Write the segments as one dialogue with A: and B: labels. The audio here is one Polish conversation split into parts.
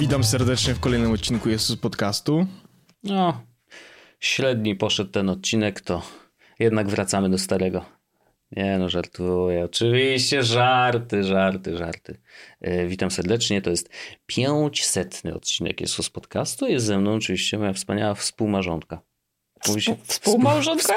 A: Witam serdecznie w kolejnym odcinku Jezus Podcastu.
B: No, średni poszedł ten odcinek, to jednak wracamy do starego. Nie no, żartuję. Oczywiście żarty, żarty, żarty. E, witam serdecznie. To jest 500 odcinek Jezus Podcastu. Jest ze mną oczywiście moja wspaniała współmarzonka.
C: Mówi się współmałżonka?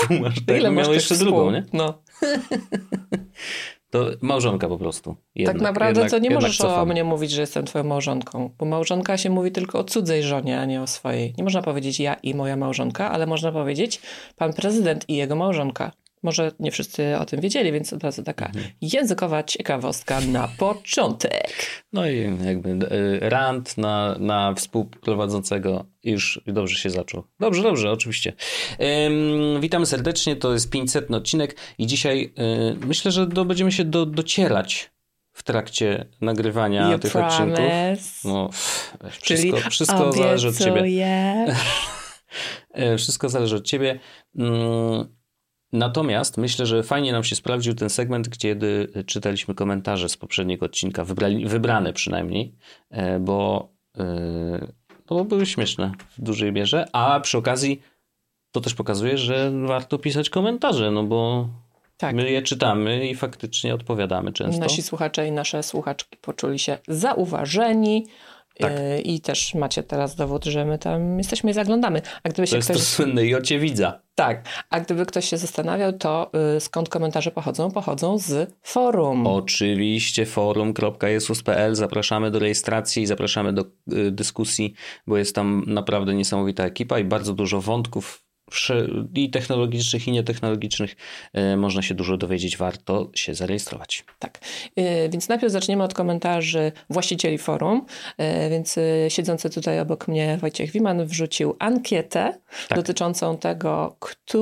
B: Ile masz jeszcze współ? drugą, nie?
C: No.
B: To małżonka po prostu.
C: Jednak, tak naprawdę jednak, to nie możesz cofam. o mnie mówić, że jestem twoją małżonką, bo małżonka się mówi tylko o cudzej żonie, a nie o swojej. Nie można powiedzieć ja i moja małżonka, ale można powiedzieć pan prezydent i jego małżonka. Może nie wszyscy o tym wiedzieli, więc od razu taka językowa ciekawostka na początek.
B: No i jakby e, rant na, na współprowadzącego już dobrze się zaczął. Dobrze, dobrze, oczywiście. Witamy serdecznie, to jest 500 odcinek i dzisiaj y, myślę, że do, będziemy się do, docierać w trakcie nagrywania
C: you
B: tych
C: promise.
B: odcinków. No, wszystko, Czyli wszystko zależy od ciebie. E, wszystko zależy od ciebie. Um, Natomiast myślę, że fajnie nam się sprawdził ten segment, kiedy czytaliśmy komentarze z poprzedniego odcinka, wybrali, wybrane przynajmniej, e, bo, e, bo były śmieszne w dużej mierze, a przy okazji to też pokazuje, że warto pisać komentarze, no bo tak. my je czytamy i faktycznie odpowiadamy często.
C: Nasi słuchacze i nasze słuchaczki poczuli się zauważeni, tak. E, I też macie teraz dowód, że my tam jesteśmy i zaglądamy.
B: A gdyby to się jest ktoś... to słynne i ocie widza.
C: Tak, a gdyby ktoś się zastanawiał, to y, skąd komentarze pochodzą? Pochodzą z forum.
B: Oczywiście forum.jesus.pl. Zapraszamy do rejestracji, zapraszamy do y, dyskusji, bo jest tam naprawdę niesamowita ekipa i bardzo dużo wątków i technologicznych, i nietechnologicznych e, można się dużo dowiedzieć, warto się zarejestrować.
C: Tak, e, więc najpierw zaczniemy od komentarzy właścicieli forum, e, więc siedzący tutaj obok mnie Wojciech Wiman wrzucił ankietę tak. dotyczącą tego,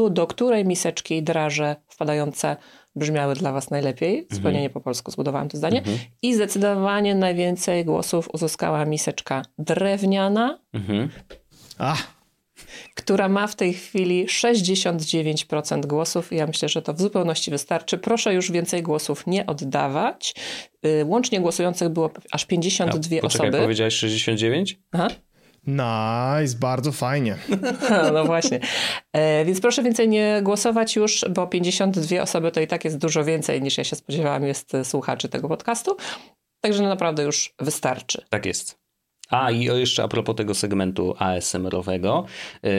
C: do której miseczki draże wpadające brzmiały dla Was najlepiej. Zupełnie mhm. nie po polsku zbudowałam to zdanie. Mhm. I zdecydowanie najwięcej głosów uzyskała miseczka drewniana. Mhm. Ach która ma w tej chwili 69% głosów. Ja myślę, że to w zupełności wystarczy. Proszę już więcej głosów nie oddawać. Y, łącznie głosujących było aż 52
B: ja, poczekaj,
C: osoby.
B: powiedziałeś 69? Aha.
A: Nice, bardzo fajnie.
C: No właśnie. E, więc proszę więcej nie głosować już, bo 52 osoby to i tak jest dużo więcej niż ja się spodziewałam jest słuchaczy tego podcastu. Także naprawdę już wystarczy.
B: Tak jest. A i jeszcze a propos tego segmentu ASMR-owego,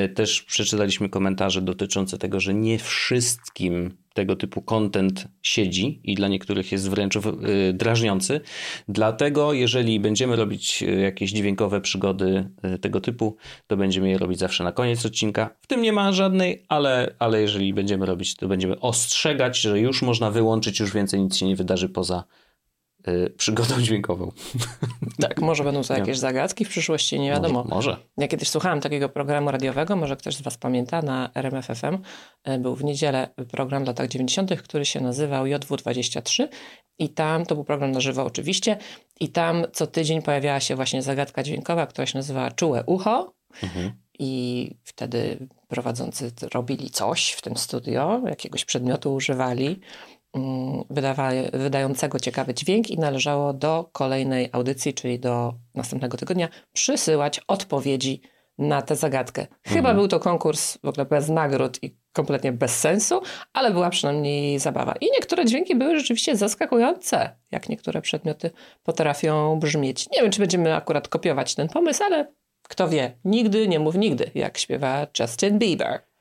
B: y, też przeczytaliśmy komentarze dotyczące tego, że nie wszystkim tego typu content siedzi i dla niektórych jest wręcz y, drażniący. Dlatego, jeżeli będziemy robić y, jakieś dźwiękowe przygody tego typu, to będziemy je robić zawsze na koniec odcinka. W tym nie ma żadnej, ale, ale jeżeli będziemy robić, to będziemy ostrzegać, że już można wyłączyć, już więcej nic się nie wydarzy poza przygodą dźwiękową.
C: Tak, może będą to jakieś zagadki w przyszłości, nie wiadomo.
B: Może, może.
C: Ja kiedyś słuchałem takiego programu radiowego, może ktoś z Was pamięta, na RMFFM. Y, był w niedzielę program w latach 90., który się nazywał JW23 i tam, to był program na żywo oczywiście, i tam co tydzień pojawiała się właśnie zagadka dźwiękowa, która się nazywała Czułe Ucho. Mhm. I wtedy prowadzący robili coś w tym studio, jakiegoś przedmiotu używali Mm, wydającego ciekawy dźwięk i należało do kolejnej audycji, czyli do następnego tygodnia, przysyłać odpowiedzi na tę zagadkę. Chyba mhm. był to konkurs w ogóle bez nagród i kompletnie bez sensu, ale była przynajmniej zabawa. I niektóre dźwięki były rzeczywiście zaskakujące, jak niektóre przedmioty potrafią brzmieć. Nie wiem, czy będziemy akurat kopiować ten pomysł, ale kto wie, nigdy nie mów nigdy, jak śpiewa Justin Bieber.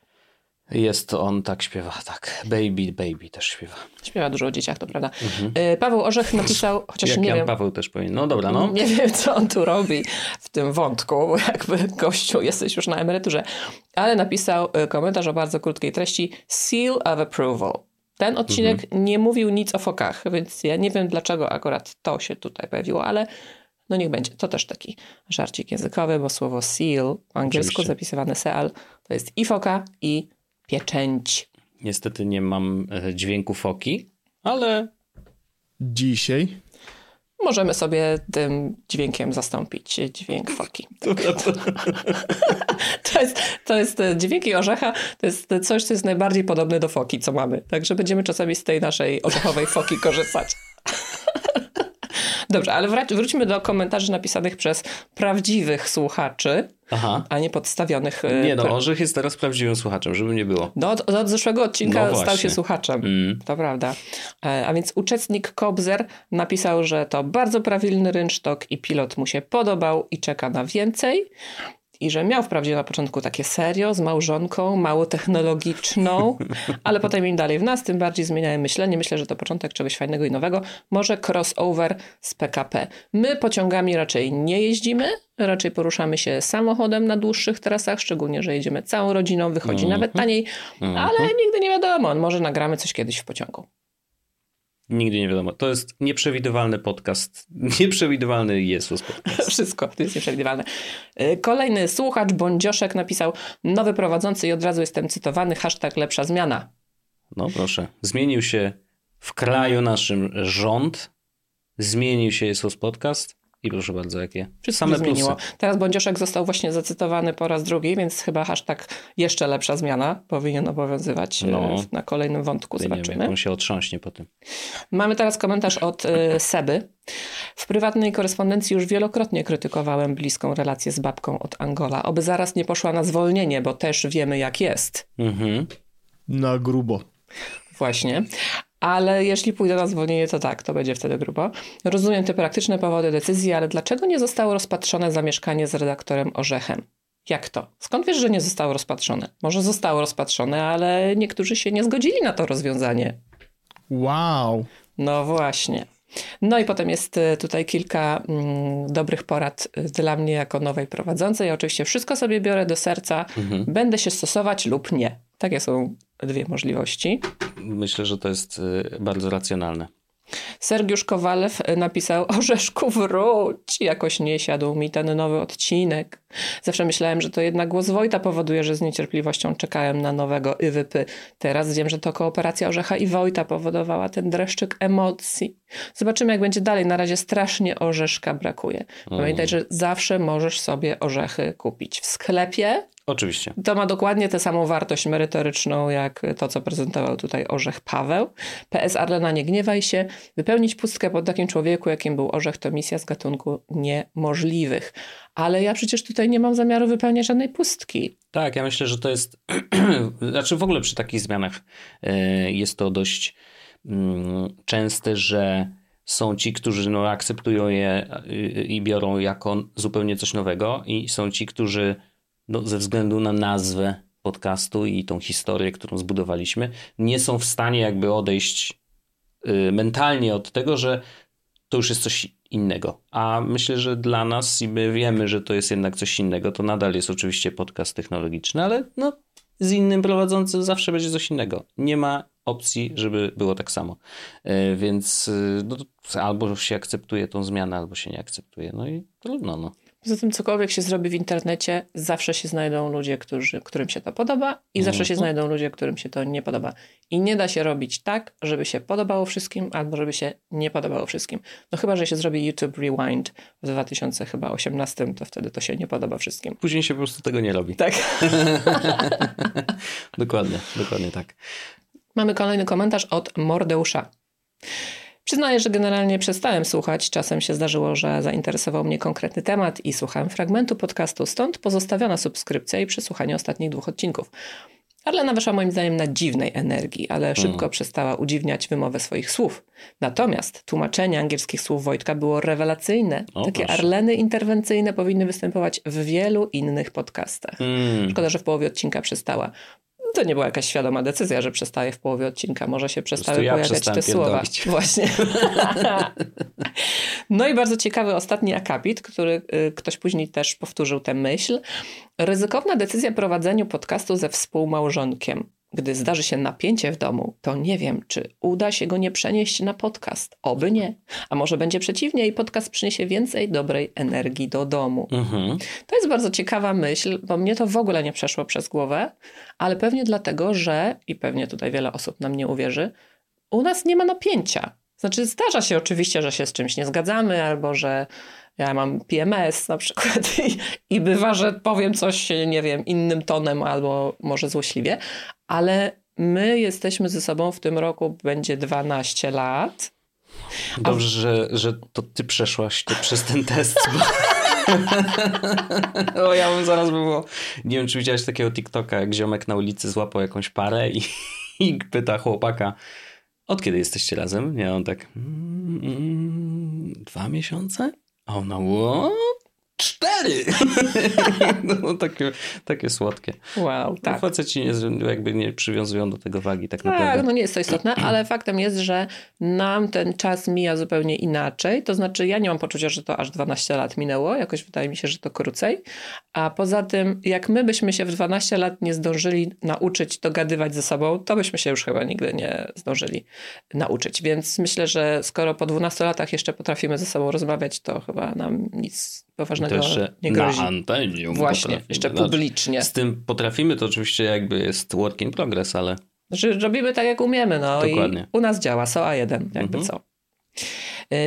B: Jest on, tak śpiewa, tak. Baby, baby też śpiewa.
C: Śpiewa dużo o dzieciach, to prawda. Mhm. Y, Paweł Orzech napisał, chociaż
B: Jak
C: nie
B: Jan
C: wiem...
B: Paweł też powinien. No dobra, no.
C: Nie wiem, co on tu robi w tym wątku, bo jakby gościu jesteś już na emeryturze. Ale napisał y, komentarz o bardzo krótkiej treści Seal of Approval. Ten odcinek mhm. nie mówił nic o fokach, więc ja nie wiem, dlaczego akurat to się tutaj pojawiło, ale no niech będzie. To też taki żarcik językowy, bo słowo seal po angielsku Oczywiście. zapisywane seal to jest i foka, i pieczęć.
B: Niestety nie mam e, dźwięku foki, ale.
A: Dzisiaj
C: możemy sobie tym dźwiękiem zastąpić dźwięk foki. to, jest, to jest e, dźwięki orzecha, to jest coś, co jest najbardziej podobne do foki, co mamy. Także będziemy czasami z tej naszej orzechowej foki korzystać. Dobrze, ale wrać, wróćmy do komentarzy napisanych przez prawdziwych słuchaczy,
B: Aha.
C: a nie podstawionych. e,
B: Nie no, Orzech jest teraz prawdziwym słuchaczem, żeby nie było.
C: no, od, od zeszłego odcinka
B: No
C: stał się słuchaczem.
B: Mm.
C: To prawda. E, A więc uczestnik Kobzer napisał, że to bardzo prawilny rynsztok i pilot mu się podobał i czeka na więcej. I że miał wprawdzie na początku takie serio z małżonką, mało technologiczną, ale potem im dalej w nas, tym bardziej zmieniałem myślenie. Myślę, że to początek czegoś fajnego i nowego. Może crossover z PKP. My pociągami raczej nie jeździmy, raczej poruszamy się samochodem na dłuższych trasach, szczególnie, że jedziemy całą rodziną, wychodzi nawet taniej, ale nigdy nie wiadomo, może nagramy coś kiedyś w pociągu.
B: Nigdy nie wiadomo. To jest nieprzewidywalny podcast. Nieprzewidywalny Jesus podcast.
C: Wszystko, to jest nieprzewidywalne. Y, Kolejny słuchacz, Bądzioszek, napisał nowy prowadzący i od razu jestem cytowany, hashtag lepsza zmiana.
B: No proszę. Zmienił się w kraju naszym rząd. Zmienił się Jesus podcast. I proszę bardzo, jakie
C: Wszystko
B: same
C: zmieniło.
B: plusy.
C: Teraz Bądzioszek został właśnie zacytowany po raz drugi, więc chyba hashtag jeszcze lepsza zmiana powinien obowiązywać
B: No.
C: no. na kolejnym wątku.
B: Ja nie wiem,
C: Zobaczymy.
B: jak on się otrząśnie po tym.
C: Mamy teraz komentarz od y, Seby. W prywatnej korespondencji już wielokrotnie krytykowałem bliską relację z babką od Angola. Oby zaraz nie poszła na zwolnienie, bo też wiemy jak jest.
B: Mhm.
A: Na grubo.
C: Właśnie. Ale jeśli pójdę na zwolnienie, to tak, to będzie wtedy grubo. Rozumiem te praktyczne powody decyzji, ale dlaczego nie zostało rozpatrzone zamieszkanie z redaktorem Orzechem? Jak to? Skąd wiesz, że nie zostało rozpatrzone? Może zostało rozpatrzone, ale niektórzy się nie zgodzili na to rozwiązanie.
A: Wow.
C: No właśnie. No i potem jest y, tutaj kilka mm, dobrych porad y, dla mnie jako nowej prowadzącej. Oczywiście wszystko sobie biorę do serca. Będę się stosować lub nie. Takie są dwie możliwości.
B: Myślę, że to jest y, bardzo racjonalne.
C: Sergiusz Kowalew y, napisał Orzeszku wróć, jakoś nie siadł mi ten nowy odcinek. Zawsze myślałem, że to jednak głos Wojta powoduje, że z niecierpliwością czekałem na nowego Iwypy. Teraz wiem, że to kooperacja Orzecha i Wojta powodowała ten dreszczyk emocji. Zobaczymy, jak będzie dalej. Na razie strasznie orzeszka brakuje. Pamiętaj, że zawsze możesz sobie orzechy kupić w sklepie.
B: Oczywiście.
C: To ma dokładnie tę samą wartość merytoryczną, jak to, co prezentował tutaj Orzech Paweł. PS Arlena, nie gniewaj się. Wypełnić pustkę po takim człowieku, jakim był Orzech, to misja z gatunku niemożliwych. Ale ja przecież tutaj nie mam zamiaru wypełniać żadnej pustki.
B: Tak, ja myślę, że to jest. znaczy, w ogóle przy takich zmianach y, jest to dość mm, częste, że są ci, którzy no, akceptują je y, i biorą jako zupełnie coś nowego, i są ci, którzy no, ze względu na nazwę podcastu i tą historię, którą zbudowaliśmy, nie są w stanie jakby odejść y, mentalnie od tego, że to już jest coś innego. A myślę, że dla nas, i my wiemy, że to jest jednak coś innego, to nadal jest oczywiście podcast technologiczny, ale no, z innym prowadzącym zawsze będzie coś innego. Nie ma opcji, żeby było tak samo. E, Więc y, no, albo się akceptuje tą zmianę, albo się nie akceptuje. No i trudno. No.
C: Poza tym, cokolwiek się zrobi w internecie, zawsze się znajdą ludzie, którzy, którym się to podoba, i zawsze się znajdą ludzie, którym się to nie podoba. I nie da się robić tak, żeby się podobało wszystkim, albo żeby się nie podobało wszystkim. No chyba, że się zrobi YouTube Rewind w 2018, to wtedy to się nie podoba wszystkim.
B: Później się po prostu tego nie robi.
C: Tak.
B: Dokładnie, dokładnie tak.
C: Mamy kolejny komentarz od Mordeusza. Przyznaję, że generalnie przestałem słuchać. Czasem się zdarzyło, że zainteresował mnie konkretny temat i słuchałem fragmentu podcastu, stąd pozostawiona subskrypcja i przesłuchanie ostatnich dwóch odcinków. Arlena weszła moim zdaniem na dziwnej energii, ale szybko przestała udziwniać wymowę swoich słów. Natomiast tłumaczenie angielskich słów Wojtka było rewelacyjne.
B: O,
C: Takie
B: proszę.
C: Arleny interwencyjne powinny występować w wielu innych podcastach.
B: Mm.
C: Szkoda, że w połowie odcinka przestała. To nie była jakaś świadoma decyzja, że przestaje w połowie odcinka. Może się przestały
B: ja
C: pojawiać te słowa. Właśnie. no i bardzo ciekawy ostatni akapit, który y, ktoś później też powtórzył tę myśl. Ryzykowna decyzja prowadzeniu podcastu ze współmałżonkiem. Gdy zdarzy się napięcie w domu, to nie wiem, czy uda się go nie przenieść na podcast. Oby nie. A może będzie przeciwnie i podcast przyniesie więcej dobrej energii do domu.
B: Mhm.
C: To jest bardzo ciekawa myśl, bo mnie to w ogóle nie przeszło przez głowę, ale pewnie dlatego, że, i pewnie tutaj wiele osób nam nie uwierzy, u nas nie ma napięcia. Znaczy, zdarza się oczywiście, że się z czymś nie zgadzamy, albo że ja mam PMS na przykład i, i bywa, że powiem coś, nie wiem, innym tonem albo może złośliwie, ale my jesteśmy ze sobą w tym roku, będzie 12 lat
B: Dobrze, że, że to ty przeszłaś to przez ten test. Bo... o, ja bym zaraz by było... Nie wiem, czy widziałeś takiego TikToka, jak ziomek na ulicy złapał jakąś parę i, i pyta chłopaka, od kiedy jesteście razem? Nie, on tak... Mm, dwa miesiące? A ona, what? Cztery! no, takie, takie słodkie.
C: Wow, tak.
B: No, faceci nie, jakby nie przywiązują do tego wagi tak,
C: tak
B: naprawdę.
C: no nie jest to istotne, ale faktem jest, że nam ten czas mija zupełnie inaczej. To znaczy ja nie mam poczucia, że to aż 12 lat minęło. Jakoś wydaje mi się, że to krócej. A poza tym, jak my byśmy się w 12 lat nie zdążyli nauczyć dogadywać ze sobą, to byśmy się już chyba nigdy nie zdążyli nauczyć. Więc myślę, że skoro po 12 latach jeszcze potrafimy ze sobą rozmawiać, to chyba nam nic poważnego nie grozi.
B: Na antenie.
C: Właśnie, jeszcze publicznie.
B: Z tym potrafimy, to oczywiście jakby jest work in progress, ale...
C: Znaczy robimy tak, jak umiemy, no
B: Dokładnie.
C: i u nas działa, SOA 1, jakby mhm. co.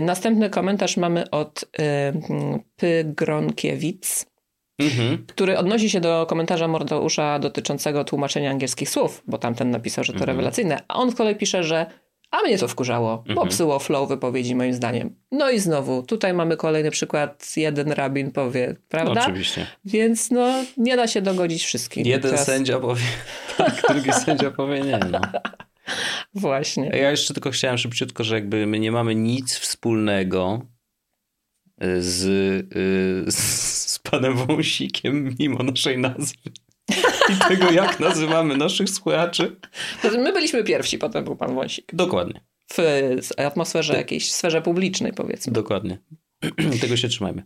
C: Następny komentarz mamy od y, Pygronkiewicz, mhm. który odnosi się do komentarza Mordeusza dotyczącego tłumaczenia angielskich słów, bo tamten napisał, że to mhm. rewelacyjne, a on z kolei pisze, że a mnie to wkurzało, mhm. popsuło flow wypowiedzi moim zdaniem. No i znowu, tutaj mamy kolejny przykład, jeden rabin powie, prawda?
B: No, oczywiście.
C: Więc no, nie da się dogodzić wszystkim.
B: Jeden Teraz... sędzia powie tak, drugi sędzia powie nie. No.
C: Właśnie.
B: Ja jeszcze tylko chciałem szybciutko, że jakby my nie mamy nic wspólnego y, z, y, z panem Wąsikiem mimo naszej nazwy. I tego, jak nazywamy naszych słuchaczy.
C: My byliśmy pierwsi, potem był pan Wąsik.
B: Dokładnie.
C: W atmosferze tak. jakiejś, sferze publicznej powiedzmy.
B: Dokładnie. tego się trzymajmy.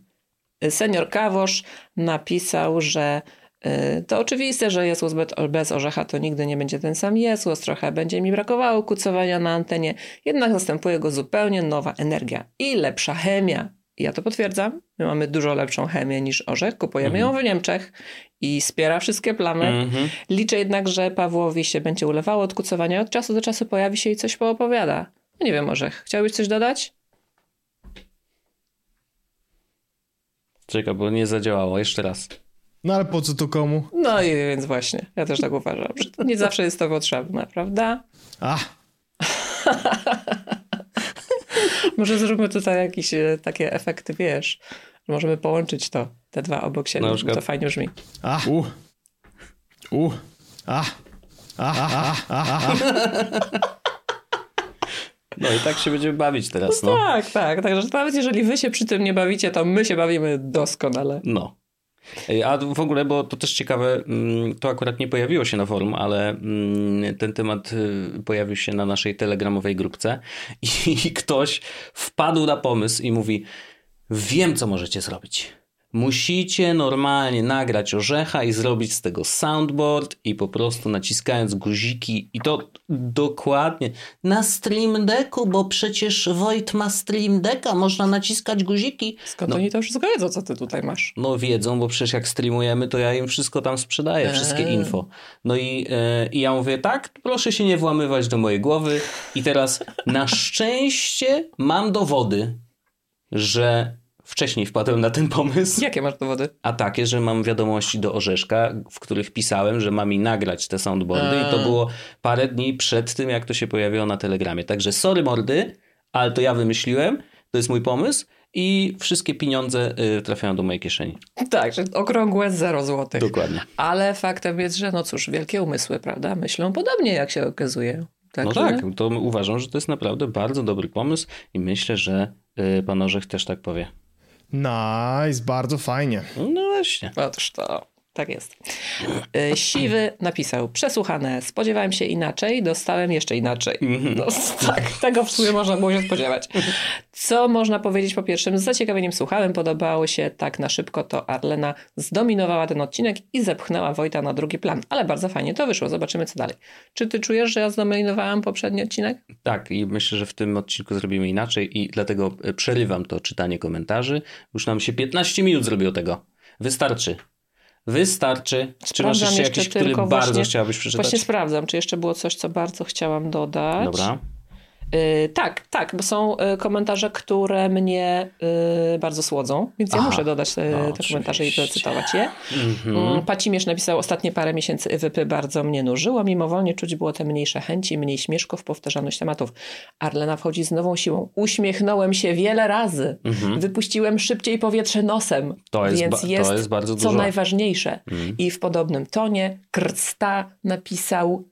C: Senior Kawosz napisał, że y, to oczywiste, że Jezus bez orzecha to nigdy nie będzie ten sam Jezus. Trochę będzie mi brakowało kucowania na antenie. Jednak następuje go zupełnie nowa energia i lepsza chemia. Ja to potwierdzam. My mamy dużo lepszą chemię niż orzech. Kupujemy mhm. ją w Niemczech i wspiera wszystkie plamy. Mhm. Liczę jednak, że Pawłowi się będzie ulewało od kucowania. Od czasu do czasu pojawi się i coś poopowiada. No nie wiem, orzech. Chciałbyś coś dodać?
B: Czekaj, bo nie zadziałało. Jeszcze raz.
A: No ale po co to komu?
C: No i więc właśnie. Ja też tak uważam, że to nie zawsze jest to potrzebne, prawda?
A: A.
C: Może zróbmy tutaj jakieś e, takie efekty, wiesz, możemy połączyć to, te dwa obok siebie, no, przykład... to fajnie brzmi.
A: A, u, u, a, a, a, a, a.
B: No i tak się będziemy bawić teraz, no.
C: no. Tak, tak, także nawet jeżeli wy się przy tym nie bawicie, to my się bawimy doskonale.
B: No. A w ogóle, bo to też ciekawe, mm, to akurat nie pojawiło się na forum, ale mm, ten temat y, pojawił się na naszej telegramowej grupce i ktoś wpadł na pomysł i mówi: Wiem, co możecie zrobić. Musicie normalnie nagrać orzecha i zrobić z tego soundboard i po prostu naciskając guziki i to dokładnie na Stream Decku, bo przecież Wojt ma Stream Decka, można naciskać guziki.
C: Skąd no, oni to wszystko wiedzą, co ty tutaj masz?
B: No wiedzą, bo przecież jak streamujemy, to ja im wszystko tam sprzedaję, eee. wszystkie info. No i, e, i ja mówię, tak, proszę się nie włamywać do mojej głowy i teraz na szczęście mam dowody, że wcześniej wpadłem na ten pomysł.
C: Jakie masz dowody?
B: A takie, że mam wiadomości do Orzeszka, w których pisałem, że mam mi nagrać te soundboardy A. i to było parę dni przed tym, jak to się pojawiło na Telegramie. Także sorry mordy, ale to ja wymyśliłem, to jest mój pomysł i wszystkie pieniądze y, trafiają do mojej kieszeni.
C: Tak, że okrągłe 0 złotych.
B: Dokładnie.
C: Ale faktem jest, że no cóż, wielkie umysły, prawda, myślą podobnie, jak się okazuje.
B: Tak, no tak, to uważam, że to jest naprawdę bardzo dobry pomysł i myślę, że y, pan Orzech też tak powie.
A: Nice, bardzo fajnie.
B: No właśnie.
C: Otóż to. Tak jest. E, siwy napisał, przesłuchane, spodziewałem się inaczej, dostałem jeszcze inaczej. Mhm. No, tak, tego w sumie można było się spodziewać. Co można powiedzieć po pierwszym? Z zaciekawieniem słuchałem, podobało się tak na szybko, to Arlena zdominowała ten odcinek i zepchnęła Wojta na drugi plan. Ale bardzo fajnie to wyszło, zobaczymy co dalej. Czy ty czujesz, że ja zdominowałam poprzedni odcinek?
B: Tak i myślę, że w tym odcinku zrobimy inaczej i dlatego e, przerywam to czytanie komentarzy. Już nam się 15 minut zrobiło tego. Wystarczy. Wystarczy. Czy masz jeszcze, jeszcze jakiś, który bardzo chciałabyś przeczytać?
C: Właśnie sprawdzam, czy jeszcze było coś, co bardzo chciałam dodać.
B: Dobra.
C: Yy, tak, tak, bo są y, komentarze, które mnie y, bardzo słodzą, więc ja
B: Aha.
C: muszę dodać y,
B: No,
C: te komentarze i zacytować je.
B: Mhm.
C: Mm, Pacimierz napisał, ostatnie parę miesięcy wypy bardzo mnie nużyło, mimowolnie czuć było te mniejsze chęci, mniej śmieszków, powtarzalność tematów. Arlena wchodzi z nową siłą. Uśmiechnąłem się wiele razy. Wypuściłem szybciej powietrze nosem.
B: Mhm. To jest
C: więc
B: ba- to
C: jest,
B: jest bardzo
C: co
B: dużo. Mhm.
C: najważniejsze. I w podobnym tonie Krsta napisał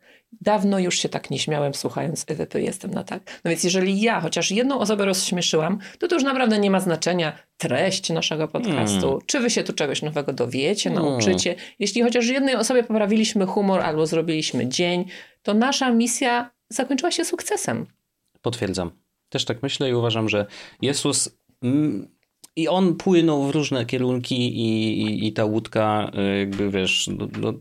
C: Dawno już się tak nie śmiałem, słuchając EWP, jestem na tak. No więc jeżeli ja chociaż jedną osobę rozśmieszyłam, to to już naprawdę nie ma znaczenia treść naszego podcastu.
B: Hmm.
C: Czy wy się tu czegoś nowego dowiecie, nauczycie. Jeśli chociaż jednej osobie poprawiliśmy humor albo zrobiliśmy dzień, to nasza misja zakończyła się sukcesem.
B: Potwierdzam. Też tak myślę i uważam, że Jezus mm, i on płynął w różne kierunki i, i, i ta łódka y, jakby wiesz, no, no,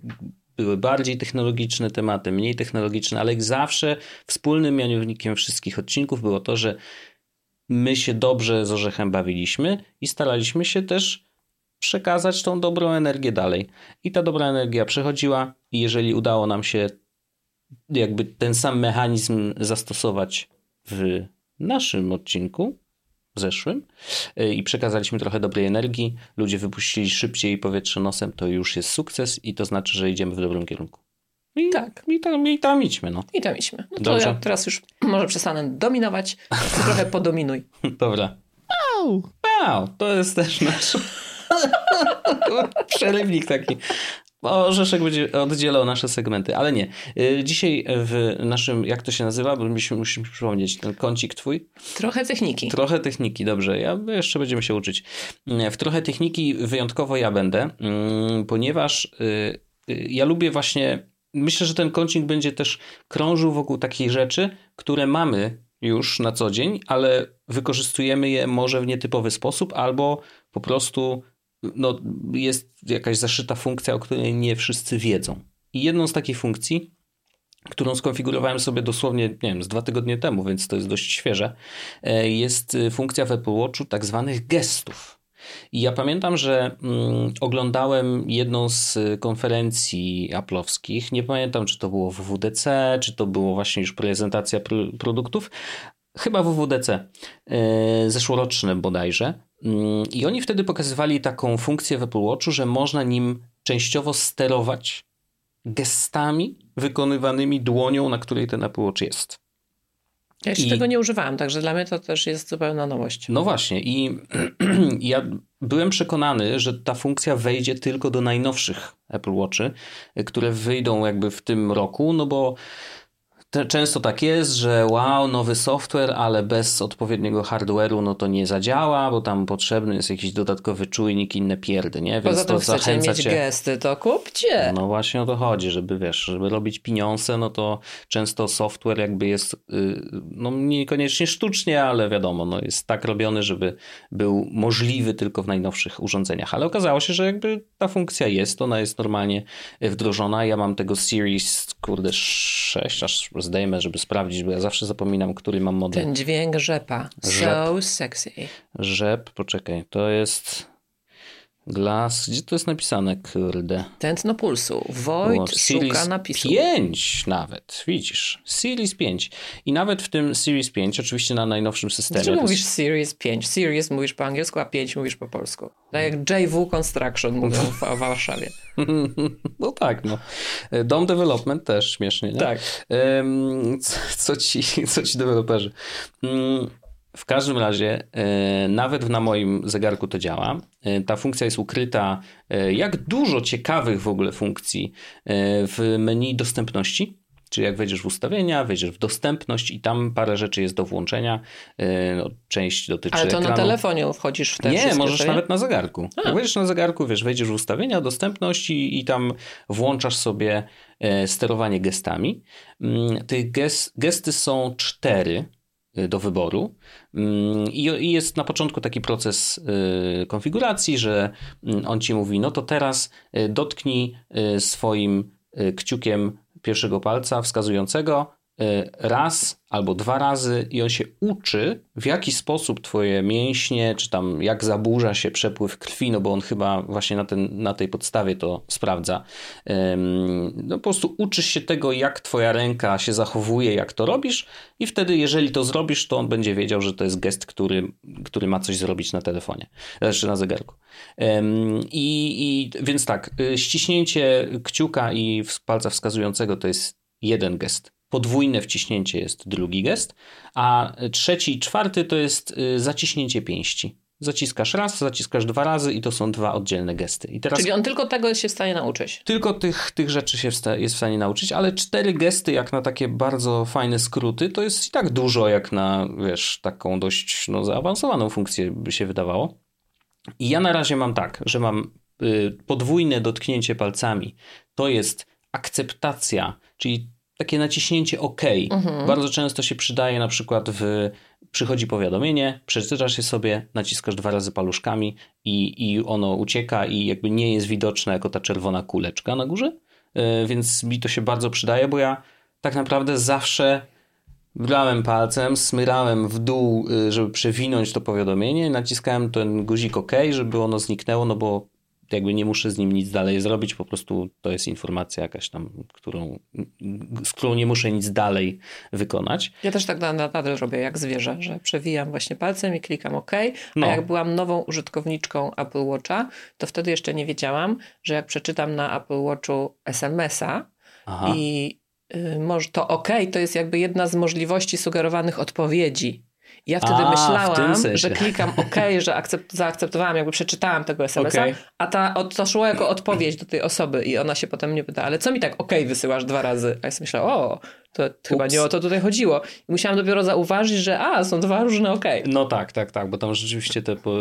B: były bardziej technologiczne tematy, mniej technologiczne, ale jak zawsze wspólnym mianownikiem wszystkich odcinków było to, że my się dobrze z Orzechem bawiliśmy i staraliśmy się też przekazać tą dobrą energię dalej. I ta dobra energia przechodziła i jeżeli udało nam się jakby ten sam mechanizm zastosować w naszym odcinku zeszłym y, i przekazaliśmy trochę dobrej energii, ludzie wypuścili szybciej powietrze nosem, to już jest sukces i to znaczy, że idziemy w dobrym kierunku. I,
C: Tak.
B: I tam, i tam idźmy, no.
C: I tam idźmy. No to
B: Dobrze.
C: ja teraz już może przestanę dominować, trochę podominuj.
B: Dobra.
A: Au!
B: Wow, to jest też nasz przerywnik taki. Orzeszek będzie oddzielał nasze segmenty, ale nie. Y, Dzisiaj w naszym, jak to się nazywa, bo musimy, musimy przypomnieć, ten kącik twój,
C: Trochę techniki.
B: Trochę techniki, dobrze. Ja jeszcze będziemy się uczyć. W trochę techniki wyjątkowo ja będę, mm, ponieważ y, y, ja lubię właśnie. Myślę, że ten kącik będzie też krążył wokół takich rzeczy, które mamy już na co dzień, ale wykorzystujemy je może w nietypowy sposób, albo po prostu no, jest jakaś zaszyta funkcja, o której nie wszyscy wiedzą. I jedną z takich funkcji którą skonfigurowałem sobie dosłownie, nie wiem, z dwa tygodnie temu, więc to jest dość świeże, e, jest y, funkcja w Apple Watchu tak zwanych gestów. I ja pamiętam, że mm, oglądałem jedną z y, konferencji Apple'owskich. Nie pamiętam, czy to było w WWDC, czy to było właśnie już prezentacja pr- produktów. Chyba WWDC, e, zeszłoroczne bodajże. Mm, I oni wtedy pokazywali taką funkcję w Apple Watchu, że można nim częściowo sterować gestami wykonywanymi dłonią, na której ten Apple Watch jest.
C: Ja jeszcze
B: I-
C: tego nie używałem, także dla mnie to też jest zupełna nowość.
B: No właśnie, i ja byłem przekonany, że ta funkcja wejdzie tylko do najnowszych Apple Watchy, które wyjdą jakby w tym roku, no bo często tak jest, że wow, nowy software, ale bez odpowiedniego hardware'u no to nie zadziała, bo tam potrzebny jest jakiś dodatkowy czujnik, inne pierdy, nie? Więc
C: Poza tym
B: to zachęca
C: mieć
B: cię.
C: gesty, to kupcie.
B: No właśnie o to chodzi, żeby wiesz, żeby robić pieniądze, no to często software jakby jest, y, no niekoniecznie sztucznie, ale wiadomo, no jest tak robiony, żeby był możliwy tylko w najnowszych urządzeniach. Ale okazało się, że jakby ta funkcja jest, ona jest normalnie wdrożona. Ja mam tego Series, kurde, 6, aż zdejmę, żeby sprawdzić, bo ja zawsze zapominam, który mam model.
C: Ten dźwięk rzepa.
B: Rzep.
C: So sexy.
B: Rzep, poczekaj, to jest Glass, gdzie to jest napisane, kurde?
C: Tętno pulsu. Wojt
B: Było
C: szuka napisu.
B: 5 nawet, widzisz. Series 5. I nawet w tym Series 5, oczywiście na najnowszym systemie.
C: Dlaczego mówisz
B: jest-
C: Series 5? Series mówisz po angielsku, a 5 mówisz po polsku. Tak jak JW Construction mówią w, w Warszawie.
B: No tak, no. Dom Development też śmiesznie, nie?
C: Tak.
B: Co, co, ci, co ci deweloperzy? W każdym razie, e, nawet na moim zegarku to działa. E, Ta funkcja jest ukryta, e, jak dużo ciekawych w ogóle funkcji w menu dostępności. Czyli jak wejdziesz w ustawienia, wejdziesz w dostępność i tam parę rzeczy jest do włączenia. No, część dotyczy
C: Ale to na
B: ekranu.
C: telefonie wchodzisz w te
B: Nie, możesz
C: nie?
B: nawet na zegarku. Jak wejdziesz na zegarku, wiesz, wejdziesz w ustawienia, dostępność i, i tam włączasz sobie sterowanie gestami. Mm, Tych gest, gesty są cztery do wyboru. Mm, i, jest na początku taki proces y, konfiguracji, że mm, on ci mówi, no to teraz y, dotknij y, swoim y, kciukiem pierwszego palca wskazującego y, raz albo dwa razy i on się uczy, w jaki sposób twoje mięśnie, czy tam jak zaburza się przepływ krwi, no bo on chyba właśnie na, ten, na tej podstawie to sprawdza. No po prostu uczysz się tego, jak twoja ręka się zachowuje, jak to robisz i wtedy, jeżeli to zrobisz, to on będzie wiedział, że to jest gest, który, który ma coś zrobić na telefonie, znaczy na zegarku. I, i więc tak, y, ściśnięcie kciuka i palca wskazującego to jest jeden gest podwójne wciśnięcie jest drugi gest, a trzeci i czwarty to jest y, zaciśnięcie pięści. Zaciskasz raz, zaciskasz dwa razy i to są dwa oddzielne gesty. I
C: teraz Czyli on tylko tego się w stanie nauczyć.
B: Tylko tych, tych rzeczy się jest w stanie nauczyć, ale cztery gesty jak na takie bardzo fajne skróty to jest i tak dużo jak na, wiesz, taką dość no, zaawansowaną funkcję by się wydawało. I ja na razie mam tak, że mam y, podwójne dotknięcie palcami. To jest akceptacja, czyli takie naciśnięcie OK. Mhm. Bardzo często się przydaje na przykład w przychodzi powiadomienie, przeczytasz je sobie, naciskasz dwa razy paluszkami i, i ono ucieka i jakby nie jest widoczne jako ta czerwona kuleczka na górze. Yy, więc mi to się bardzo przydaje, bo ja tak naprawdę zawsze brałem palcem, smyrałem w dół, yy, żeby przewinąć to powiadomienie, naciskałem ten guzik OK, żeby ono zniknęło, no bo jakby nie muszę z nim nic dalej zrobić, po prostu to jest informacja jakaś tam, którą, z którą nie muszę nic dalej wykonać.
C: Ja też tak nadal robię jak zwierzę, że przewijam właśnie palcem i klikam OK, a no. jak byłam nową użytkowniczką Apple Watcha, to wtedy jeszcze nie wiedziałam, że jak przeczytam na Apple Watchu SMS-a Aha. i y, może to OK, to jest jakby jedna z możliwości sugerowanych odpowiedzi ja wtedy a, myślałam, że klikam OK, że akcept, zaakceptowałam, jakby przeczytałam tego SMS-a, okay. a ta, to szło jako odpowiedź do tej osoby i ona się potem mnie pyta, ale co mi tak OK wysyłasz dwa razy? A ja sobie myślałam, o, to Ups. chyba nie o to tutaj chodziło. I musiałam dopiero zauważyć, że a, są dwa różne OK.
B: No tak, tak, tak, bo tam rzeczywiście te po,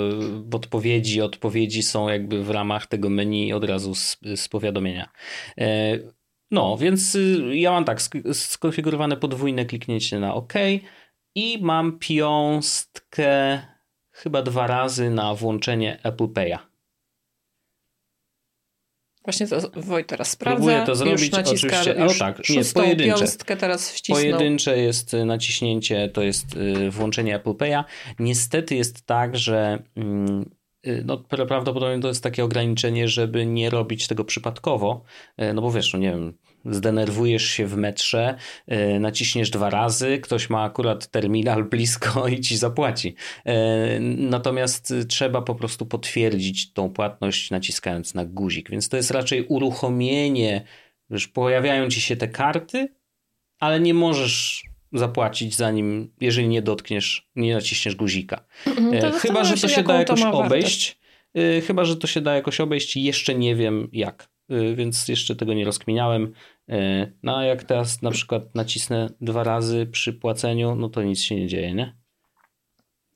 B: podpowiedzi, odpowiedzi są jakby w ramach tego menu od razu z, z powiadomienia. E, no, więc y, ja mam tak, skonfigurowane podwójne kliknięcie na OK, i mam piąstkę chyba dwa razy na włączenie Apple Pay'a.
C: Właśnie to Wojt teraz sprawdza.
B: Próbuję to zrobić oczywiście. Już tak, nie, pojedyncze.
C: piąstkę teraz wcisnął.
B: Pojedyncze jest y, naciśnięcie, to jest y, włączenie Apple Pay'a. Niestety jest tak, że mm, y, no, prawdopodobnie to jest takie ograniczenie, żeby nie robić tego przypadkowo, no bo wiesz, no nie wiem, zdenerwujesz się w metrze, e, naciśniesz dwa razy, ktoś ma akurat terminal blisko i ci zapłaci. E, natomiast trzeba po prostu potwierdzić tą płatność naciskając na guzik, więc to jest raczej uruchomienie, że pojawiają ci się te karty, ale nie możesz zapłacić zanim, jeżeli nie dotkniesz, nie naciśniesz guzika. Mhm, to chyba, że to się da jakoś obejść. Chyba, że to się da jakoś obejść, jeszcze nie wiem jak. Więc jeszcze tego nie rozkminiałem. E, no a jak teraz na przykład nacisnę dwa razy przy płaceniu, no to nic się nie dzieje, nie?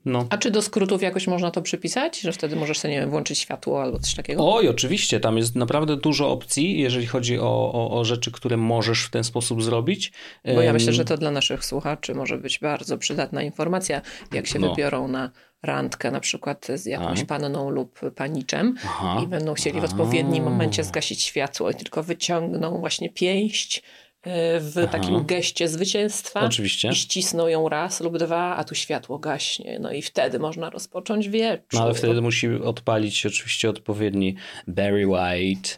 C: No. A czy do skrótów jakoś można to przypisać, że wtedy możesz sobie, nie wiem, włączyć światło albo coś takiego?
B: Oj, oczywiście, tam jest naprawdę dużo opcji, jeżeli chodzi o, o, o rzeczy, które możesz w ten sposób zrobić.
C: Bo ja myślę, że to dla naszych słuchaczy może być bardzo przydatna informacja, jak się no. wybiorą na randkę na przykład z jakąś A. panną lub paniczem Aha. i będą chcieli w odpowiednim momencie zgasić światło i tylko wyciągną właśnie pięść e, w Aha. takim geście zwycięstwa.
B: Oczywiście.
C: I ścisną ją raz lub dwa, a tu światło gaśnie. No i wtedy można rozpocząć wieczór.
B: No ale wtedy musi odpalić oczywiście odpowiedni Barry White,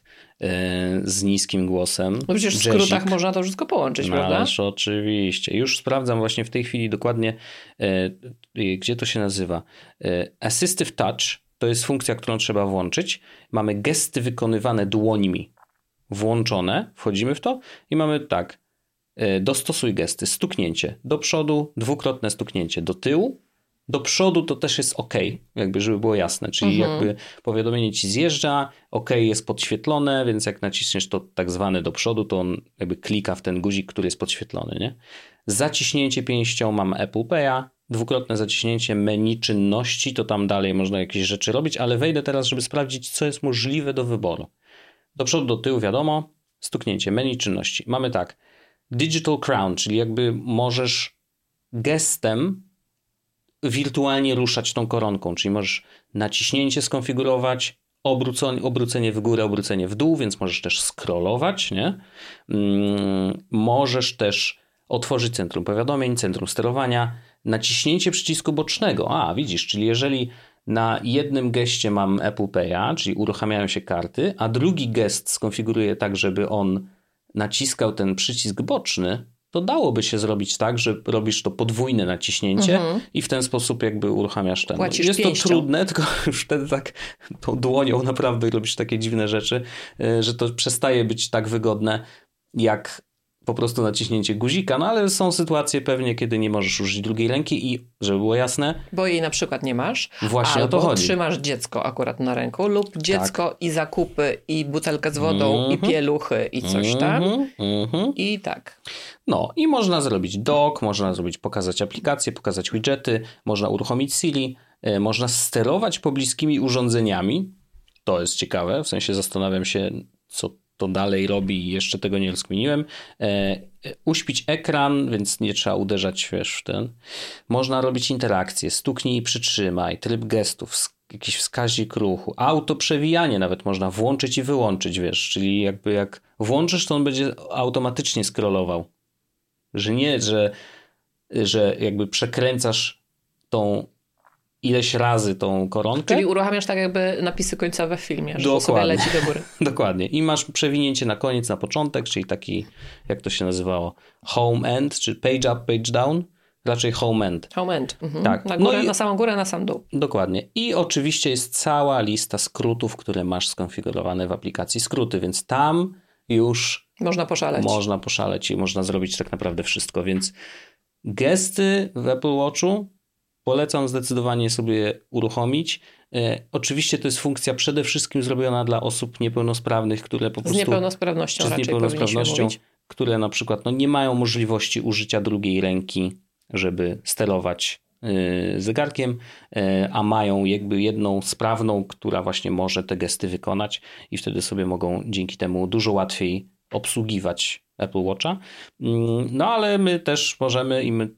B: z niskim głosem.
C: No przecież w skrótach można to wszystko połączyć, no, prawda?
B: Ależ oczywiście. Już sprawdzam właśnie w tej chwili dokładnie, e, gdzie to się nazywa. E, assistive Touch to jest funkcja, którą trzeba włączyć. Mamy gesty wykonywane dłońmi włączone, wchodzimy w to i mamy tak, dostosuj gesty, stuknięcie do przodu, dwukrotne stuknięcie do tyłu, do przodu to też jest OK, jakby żeby było jasne, czyli mhm. jakby powiadomienie ci zjeżdża, OK jest podświetlone, więc jak naciśniesz to tak zwane do przodu, to on jakby klika w ten guzik, który jest podświetlony, nie? Zaciśnięcie pięścią mam Apple Pay'a, dwukrotne zaciśnięcie menu czynności, to tam dalej można jakieś rzeczy robić, ale wejdę teraz, żeby sprawdzić, co jest możliwe do wyboru. Do przodu, do tyłu, wiadomo, stuknięcie, menu czynności. Mamy tak, Digital Crown, czyli jakby możesz gestem wirtualnie ruszać tą koronką, czyli możesz naciśnięcie skonfigurować, obrócenie, obrócenie w górę, obrócenie w dół, więc możesz też scrollować, nie? Mm, możesz też otworzyć centrum powiadomień, centrum sterowania, naciśnięcie przycisku bocznego. A, widzisz, czyli jeżeli na jednym geście mam Apple Pay'a, czyli uruchamiają się karty, a drugi gest skonfiguruję tak, żeby on naciskał ten przycisk boczny, to dałoby się zrobić tak, że robisz to podwójne naciśnięcie
C: Mhm.
B: i w ten sposób jakby uruchamiasz ten.
C: Płacisz
B: Jest
C: pięścią.
B: to trudne, tylko już wtedy tak tą dłonią naprawdę robisz takie dziwne rzeczy, y, że to przestaje być tak wygodne jak po prostu naciśnięcie guzika, no ale są sytuacje pewnie, kiedy nie możesz użyć drugiej ręki i żeby było jasne,
C: Bo jej na przykład nie masz.
B: Właśnie o to chodzi.
C: trzymasz dziecko akurat na ręku lub dziecko i zakupy i butelkę z wodą i
B: Mhm.
C: pieluchy i coś tam.
B: Mhm, mhm.
C: I tak.
B: No i można zrobić dock, można zrobić, pokazać aplikacje, pokazać widgety, można uruchomić Siri, e, można sterować pobliskimi urządzeniami. To jest ciekawe, w sensie zastanawiam się, co to dalej robi i jeszcze tego nie rozkminiłem. E, uśpić ekran, więc nie trzeba uderzać wiesz, w ten. Można robić interakcje, stuknij i przytrzymaj, tryb gestów, jakiś wskaźnik ruchu, auto przewijanie nawet można włączyć i wyłączyć, wiesz, czyli jakby jak włączysz, to on będzie automatycznie scrollował. Że nie, że, że jakby przekręcasz tą ileś razy tą koronkę.
C: Czyli uruchamiasz tak jakby napisy końcowe w filmie, że
B: Dokładnie.
C: sobie leci do góry.
B: Dokładnie. I masz przewinięcie na koniec, na początek, czyli taki, jak to się nazywało, home end, czy page up, page down. Raczej home end.
C: Home end. Mhm.
B: Tak.
C: Na,
B: No
C: górę,
B: i-
C: na samą górę, na sam dół.
B: Dokładnie. I oczywiście jest cała lista skrótów, które masz skonfigurowane w aplikacji skróty, więc tam już
C: Można poszaleć.
B: można poszaleć i można zrobić tak naprawdę wszystko, więc gesty w Apple Watchu polecam zdecydowanie sobie uruchomić. E, oczywiście to jest funkcja przede wszystkim zrobiona dla osób niepełnosprawnych, które po
C: Z
B: prostu
C: niepełnosprawnością
B: z niepełnosprawnością,
C: powinniśmy mówić.
B: które na przykład no, nie mają możliwości użycia drugiej ręki, żeby sterować y, zegarkiem, y, a mają jakby jedną sprawną, która właśnie może te gesty wykonać i wtedy sobie mogą dzięki temu dużo łatwiej obsługiwać Apple Watcha. Mm, No ale my też możemy i my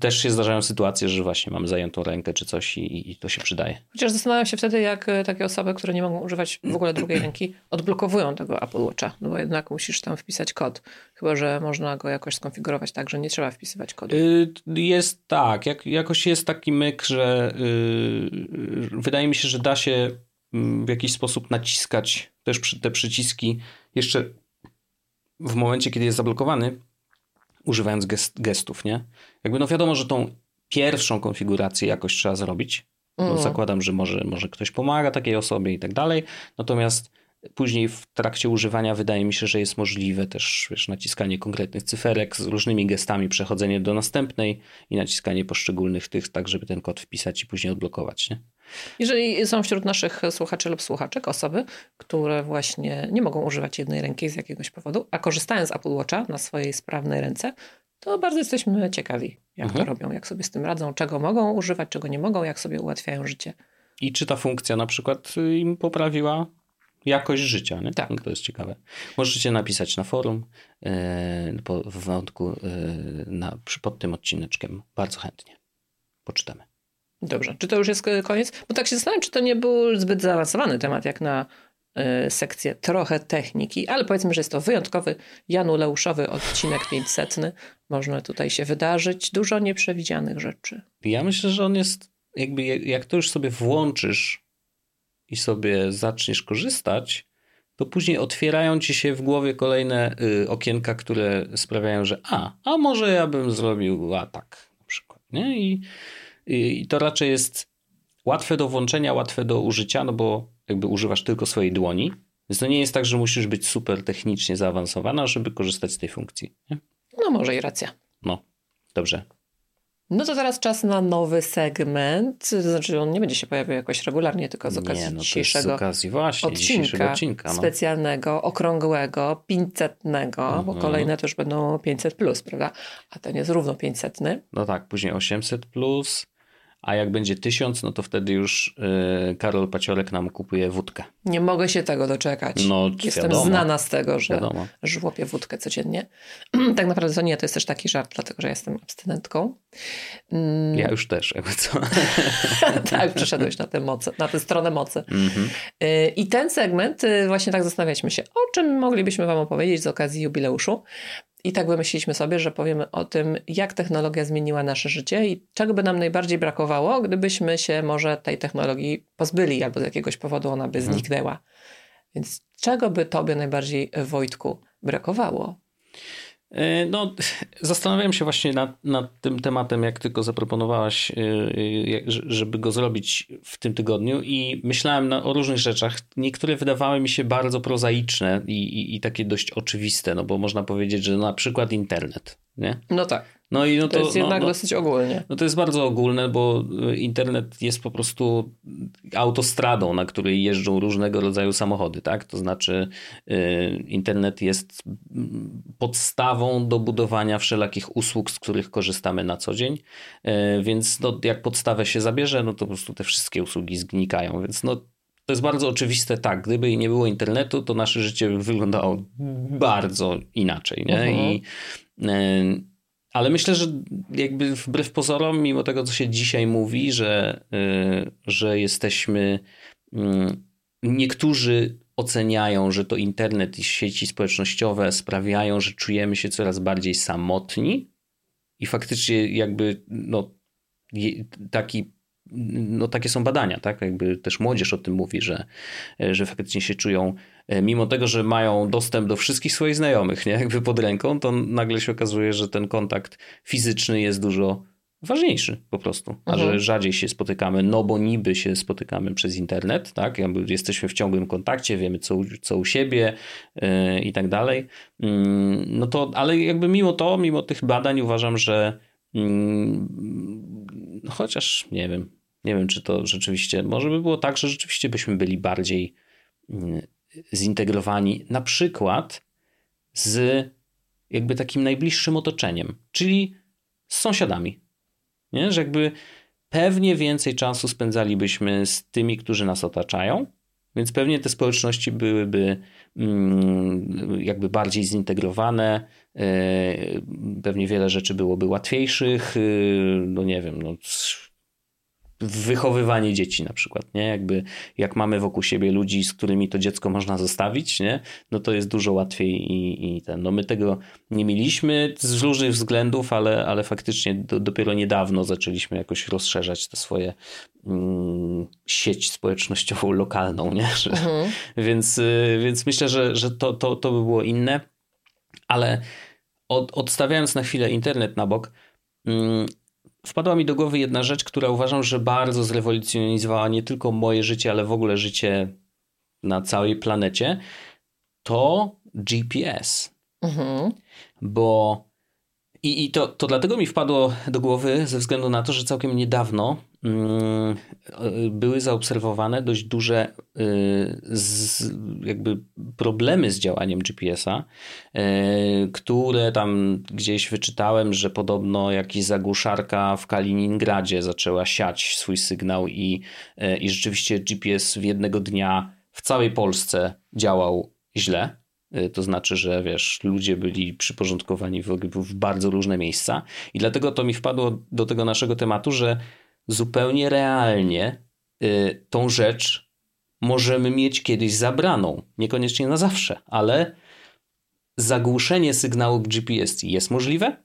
B: też się zdarzają sytuacje, że właśnie mamy zajętą rękę czy coś i, i to się przydaje.
C: Chociaż zastanawiam się wtedy, jak e, takie osoby, które nie mogą używać w ogóle drugiej ręki, odblokowują tego Apple Watcha. No bo jednak musisz tam wpisać kod. Chyba, że można go jakoś skonfigurować tak, że nie trzeba wpisywać kodu.
B: Y, Jest tak, jak, jakoś jest taki myk, że y, wydaje mi się, że da się mm, w jakiś sposób naciskać też przy, te przyciski jeszcze w momencie, kiedy jest zablokowany, używając gest, gestów, nie? Jakby no wiadomo, że tą pierwszą konfigurację jakoś trzeba zrobić. Bo
C: Mhm.
B: zakładam, że może, może ktoś pomaga takiej osobie i tak dalej. Natomiast później w trakcie używania wydaje mi się, że jest możliwe też wiesz, naciskanie konkretnych cyferek z różnymi gestami, przechodzenie do następnej i naciskanie poszczególnych tych, tak żeby ten kod wpisać i później odblokować. Nie?
C: Jeżeli są wśród naszych słuchaczy lub słuchaczek osoby, które właśnie nie mogą używać jednej ręki z jakiegoś powodu, a korzystają z Apple Watcha na swojej sprawnej ręce, to bardzo jesteśmy ciekawi, jak
B: Mhm.
C: to robią, jak sobie z tym radzą, czego mogą używać, czego nie mogą, jak sobie ułatwiają życie.
B: I czy ta funkcja na przykład y, im poprawiła jakość życia. Nie?
C: Tak.
B: No to jest ciekawe. Możecie napisać na forum yy, po, w wątku yy, na, przy- pod tym odcineczkiem. Bardzo chętnie. Poczytamy.
C: Dobrze, czy to już jest e, koniec? Bo tak się zastanawiam, czy to nie był zbyt zaawansowany temat, jak na y, sekcję trochę techniki, ale powiedzmy, że jest to wyjątkowy januleuszowy odcinek 500. Można tutaj się wydarzyć dużo nieprzewidzianych rzeczy.
B: Ja myślę, że on jest jakby, jak- jak to już sobie włączysz i sobie zaczniesz korzystać, to później otwierają ci się w głowie kolejne y, okienka, które sprawiają, że a, a może ja bym zrobił a tak na przykład. Nie? I, i, to raczej jest łatwe do włączenia, łatwe do użycia, no bo jakby używasz tylko swojej dłoni. Więc to nie jest tak, że musisz być super technicznie zaawansowana, żeby korzystać z tej funkcji. Nie?
C: No może i racja.
B: No, dobrze.
C: No to teraz czas na nowy segment. To znaczy, on nie będzie się pojawiał jakoś regularnie, tylko z okazji
B: nie, no jest z
C: dzisiejszego
B: okazji właśnie dzisiejszego
C: odcinka,
B: odcinka. No.
C: specjalnego, okrągłego, 500, bo
B: Mhm.
C: kolejne to już będą 500 plus, prawda? A ten jest równo 500.
B: No tak, później 800 plus, a jak będzie 1000, no to wtedy już yy, Karol Paciorek nam kupuje wódkę.
C: Nie mogę się tego doczekać.
B: No,
C: Jestem
B: wiadomo.
C: znana z tego, że
B: Wiadomo.
C: żłopię wódkę codziennie. tak naprawdę to nie, to jest też taki żart, dlatego że jestem abstynentką. Mm,
B: Ja już też, jakby co.
C: tak, przyszedłeś na tę, mocy, na tę stronę mocy.
B: Mhm.
C: Y, I ten segment, y, właśnie tak zastanawialiśmy się, o czym moglibyśmy Wam opowiedzieć z okazji jubileuszu. I tak wymyśliliśmy sobie, że powiemy o tym, jak technologia zmieniła nasze życie i czego by nam najbardziej brakowało, gdybyśmy się może tej technologii pozbyli albo z jakiegoś powodu ona by
B: Mhm.
C: zniknęła. Więc czego by tobie najbardziej, Wojtku, brakowało?
B: E, No, zastanawiałem się właśnie nad, nad tym tematem, jak tylko zaproponowałaś, e, e, żeby go zrobić w tym tygodniu i myślałem na, o różnych rzeczach. Niektóre wydawały mi się bardzo prozaiczne i, i, i takie dość oczywiste, no bo można powiedzieć, że na przykład internet, nie?
C: No tak,
B: No i no
C: to,
B: to,
C: jest
B: no,
C: jednak
B: no,
C: dosyć ogólnie.
B: no to jest bardzo ogólne, bo y, internet jest po prostu autostradą, na której jeżdżą różnego rodzaju samochody, tak? To znaczy y, internet jest mm, podstawą do budowania wszelakich usług, z których korzystamy na co dzień, Y, więc no, jak podstawę się zabierze, no to po prostu te wszystkie usługi zgnikają, więc no to jest bardzo oczywiste, tak, gdyby nie było internetu, to nasze życie by wyglądało bardzo inaczej, nie?
C: Mhm.
B: I ale myślę, że jakby wbrew pozorom, mimo tego, co się dzisiaj mówi, że, y, że jesteśmy. mm, Niektórzy oceniają, że to internet i sieci społecznościowe sprawiają, że czujemy się coraz bardziej samotni i faktycznie jakby no, taki, no takie są badania, tak? Jakby też młodzież o tym mówi, że, że faktycznie się czują, mimo tego, że mają dostęp do wszystkich swoich znajomych, nie? Jakby pod ręką, to nagle się okazuje, że ten kontakt fizyczny jest dużo ważniejszy po prostu, a
C: Mhm.
B: że rzadziej się spotykamy, no bo niby się spotykamy przez internet, tak? Jakby jesteśmy w ciągłym kontakcie, wiemy co, u- co u siebie yy, i tak dalej. Mm, No to, ale jakby mimo to, mimo tych badań uważam, że mm, chociaż nie wiem, nie wiem czy to rzeczywiście, może by było tak, że rzeczywiście byśmy byli bardziej mm, zintegrowani na przykład z jakby takim najbliższym otoczeniem, czyli z sąsiadami. Nie? Że jakby pewnie więcej czasu spędzalibyśmy z tymi, którzy nas otaczają, więc pewnie te społeczności byłyby mm, jakby bardziej zintegrowane, e, pewnie wiele rzeczy byłoby łatwiejszych, e, no nie wiem, no wychowywanie dzieci na przykład, nie? Jakby jak mamy wokół siebie ludzi, z którymi to dziecko można zostawić, nie? No to jest dużo łatwiej i, i ten, no my tego nie mieliśmy z różnych względów, ale, ale faktycznie do, dopiero niedawno zaczęliśmy jakoś rozszerzać tę swoje mm, sieć społecznościową lokalną, nie? Że,
C: Mhm.
B: więc, y, więc myślę, że, że to, to, to by było inne, ale od, odstawiając na chwilę internet na bok, mm, wpadła mi do głowy jedna rzecz, która uważam, że bardzo zrewolucjonizowała nie tylko moje życie, ale w ogóle życie na całej planecie. To GPS.
C: Mhm.
B: Bo i, i to, to dlatego mi wpadło do głowy ze względu na to, że całkiem niedawno były zaobserwowane dość duże z, jakby problemy z działaniem GPS-a, y, które tam gdzieś wyczytałem, że podobno jakaś zagłuszarka w Kaliningradzie zaczęła siać swój sygnał i, i rzeczywiście GPS w jednego dnia w całej Polsce działał źle. To znaczy, że wiesz, ludzie byli przyporządkowani w, w bardzo różne miejsca. I dlatego to mi wpadło do tego naszego tematu, że zupełnie realnie y, tą rzecz możemy mieć kiedyś zabraną. Niekoniecznie na zawsze, ale zagłuszenie sygnału GPS jest możliwe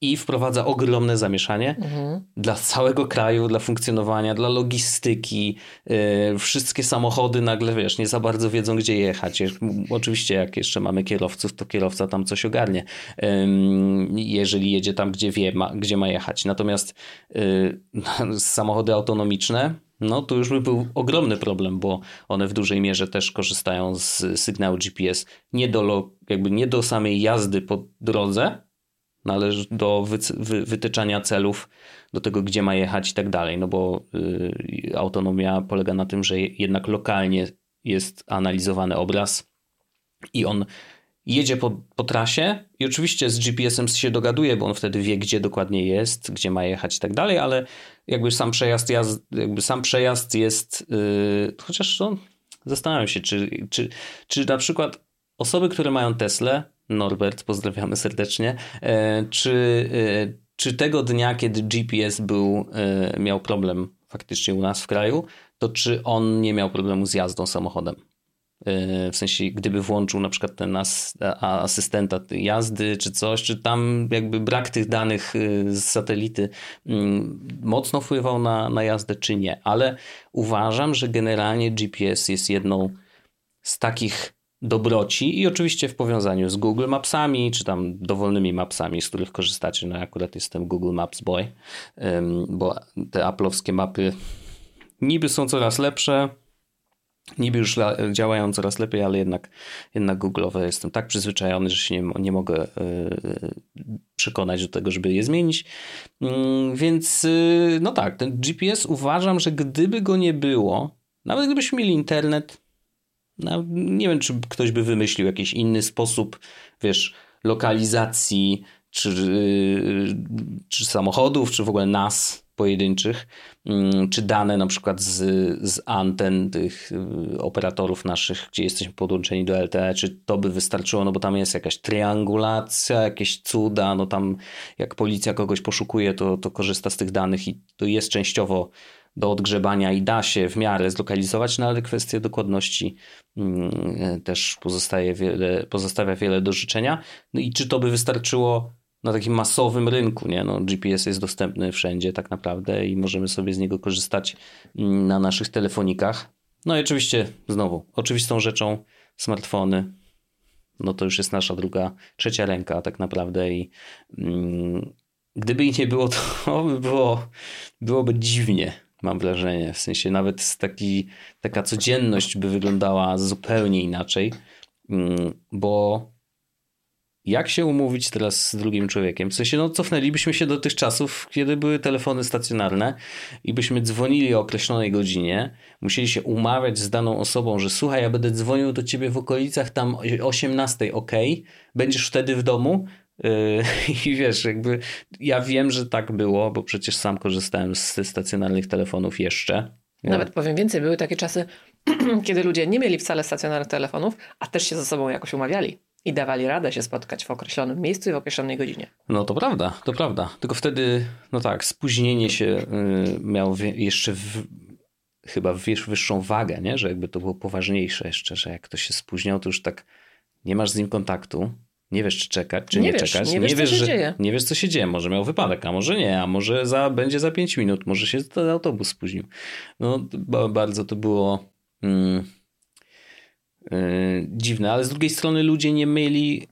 B: i wprowadza ogromne zamieszanie
C: Mhm.
B: dla całego kraju, dla funkcjonowania, dla logistyki. Yy, wszystkie samochody nagle, wiesz, nie za bardzo wiedzą, gdzie jechać. Oczywiście, jak jeszcze mamy kierowców, to kierowca tam coś ogarnie, Ym, jeżeli jedzie tam, gdzie wie, ma, gdzie ma jechać. Natomiast yy, samochody autonomiczne, no to już by był ogromny problem, bo one w dużej mierze też korzystają z sygnału GPS nie do, lo- jakby nie do samej jazdy po drodze, należy do wytyczania celów, do tego, gdzie ma jechać i tak dalej, no bo y, autonomia polega na tym, że je- jednak lokalnie jest analizowany obraz i on jedzie po, po trasie i oczywiście z GPS-em się dogaduje, bo on wtedy wie, gdzie dokładnie jest, gdzie ma jechać i tak dalej, ale jakby sam przejazd, jazd, jakby sam przejazd jest, yy, chociaż no, zastanawiam się, czy, czy, czy na przykład osoby, które mają Tesla, Norbert, pozdrawiamy serdecznie, e, czy, e, czy tego dnia, kiedy GPS był, e, miał problem faktycznie u nas w kraju, to czy on nie miał problemu z jazdą samochodem? w sensie gdyby włączył na przykład ten as, asystenta jazdy czy coś, czy tam jakby brak tych danych z satelity mm, mocno wpływał na, na jazdę, czy nie. Ale uważam, że generalnie GPS jest jedną z takich dobroci i oczywiście w powiązaniu z Google Mapsami, czy tam dowolnymi mapsami, z których korzystacie. No akurat jestem Google Maps Boy, bo te Apple'owskie mapy niby są coraz lepsze, niby już działają coraz lepiej, ale jednak, jednak Google'owe jestem tak przyzwyczajony, że się nie, nie mogę e, przekonać do tego, żeby je zmienić. Mm, więc y, no tak, ten GPS uważam, że gdyby go nie było, nawet gdybyśmy mieli internet, no, nie wiem, czy ktoś by wymyślił jakiś inny sposób, wiesz, lokalizacji, czy, y, czy samochodów, czy w ogóle nas pojedynczych, mm, czy dane na przykład z, z anten tych y, operatorów naszych, gdzie jesteśmy podłączeni do LTE, czy to by wystarczyło, no bo tam jest jakaś triangulacja, jakieś cuda, no tam jak policja kogoś poszukuje, to, to korzysta z tych danych i to jest częściowo do odgrzebania i da się w miarę zlokalizować, no ale kwestia dokładności mm, też pozostaje wiele, pozostawia wiele do życzenia. No i czy to by wystarczyło na takim masowym rynku, nie? No, GPS jest dostępny wszędzie tak naprawdę i możemy sobie z niego korzystać mm, na naszych telefonikach. No i oczywiście znowu, oczywistą rzeczą smartfony, no to już jest nasza druga, trzecia ręka tak naprawdę i mm, gdyby ich nie było, to by było, byłoby dziwnie, mam wrażenie. W sensie nawet taki, taka codzienność by wyglądała zupełnie inaczej, mm, bo jak się umówić teraz z drugim człowiekiem? W sensie, no cofnęlibyśmy się do tych czasów, kiedy były telefony stacjonarne i byśmy dzwonili o określonej godzinie, musieli się umawiać z daną osobą, że słuchaj, ja będę dzwonił do ciebie w okolicach tam 18, ok, będziesz wtedy w domu, i wiesz, jakby ja wiem, że tak było, bo przecież sam korzystałem z stacjonarnych telefonów jeszcze.
C: Nawet powiem więcej, były takie czasy, kiedy ludzie nie mieli wcale stacjonarnych telefonów, a też się ze sobą jakoś umawiali i dawali radę się spotkać w określonym miejscu i w określonej godzinie.
B: No to prawda, to prawda. Tylko wtedy, no tak, spóźnienie się y, miało jeszcze w, chyba wyższą wagę, nie? że jakby to było poważniejsze jeszcze, że jak ktoś się spóźniał, to już tak nie masz z nim kontaktu, nie wiesz, czy czekać, czy nie, nie wiesz, czekać.
C: Nie wiesz, nie wiesz, co się że, dzieje.
B: Nie wiesz, co się dzieje. Może miał wypadek, a może nie, a może za, będzie za 5 minut, może się ten autobus spóźnił. No, bardzo to było mm, yy, dziwne, ale z drugiej strony ludzie nie mieli,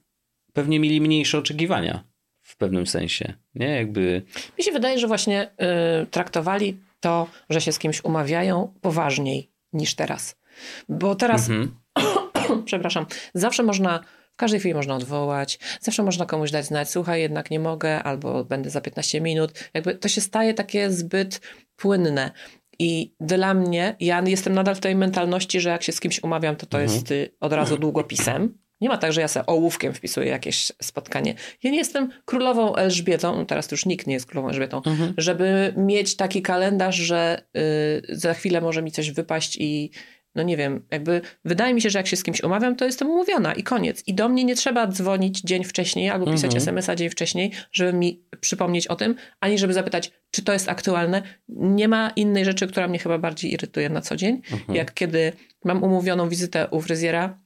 B: pewnie mieli mniejsze oczekiwania w pewnym sensie. Nie, jakby.
C: Mi się wydaje, że właśnie yy, traktowali to, że się z kimś umawiają, poważniej niż teraz. Bo teraz, mhm. przepraszam, zawsze można w każdej chwili można odwołać, zawsze można komuś dać znać, słuchaj, jednak nie mogę, albo będę za 15 minut. Jakby to się staje takie zbyt płynne. I dla mnie, ja jestem nadal w tej mentalności, że jak się z kimś umawiam, to to mhm. jest y, od razu długopisem. Nie ma tak, że ja sobie ołówkiem wpisuję jakieś spotkanie. Ja nie jestem królową Elżbietą, no teraz już nikt nie jest królową Elżbietą, mhm. żeby mieć taki kalendarz, że y, za chwilę może mi coś wypaść i no nie wiem, jakby wydaje mi się, że jak się z kimś umawiam, to jestem umówiona i koniec. I do mnie nie trzeba dzwonić dzień wcześniej albo pisać mhm. SMS-a dzień wcześniej, żeby mi przypomnieć o tym, ani żeby zapytać, czy to jest aktualne. Nie ma innej rzeczy, która mnie chyba bardziej irytuje na co dzień, mhm. jak kiedy mam umówioną wizytę u fryzjera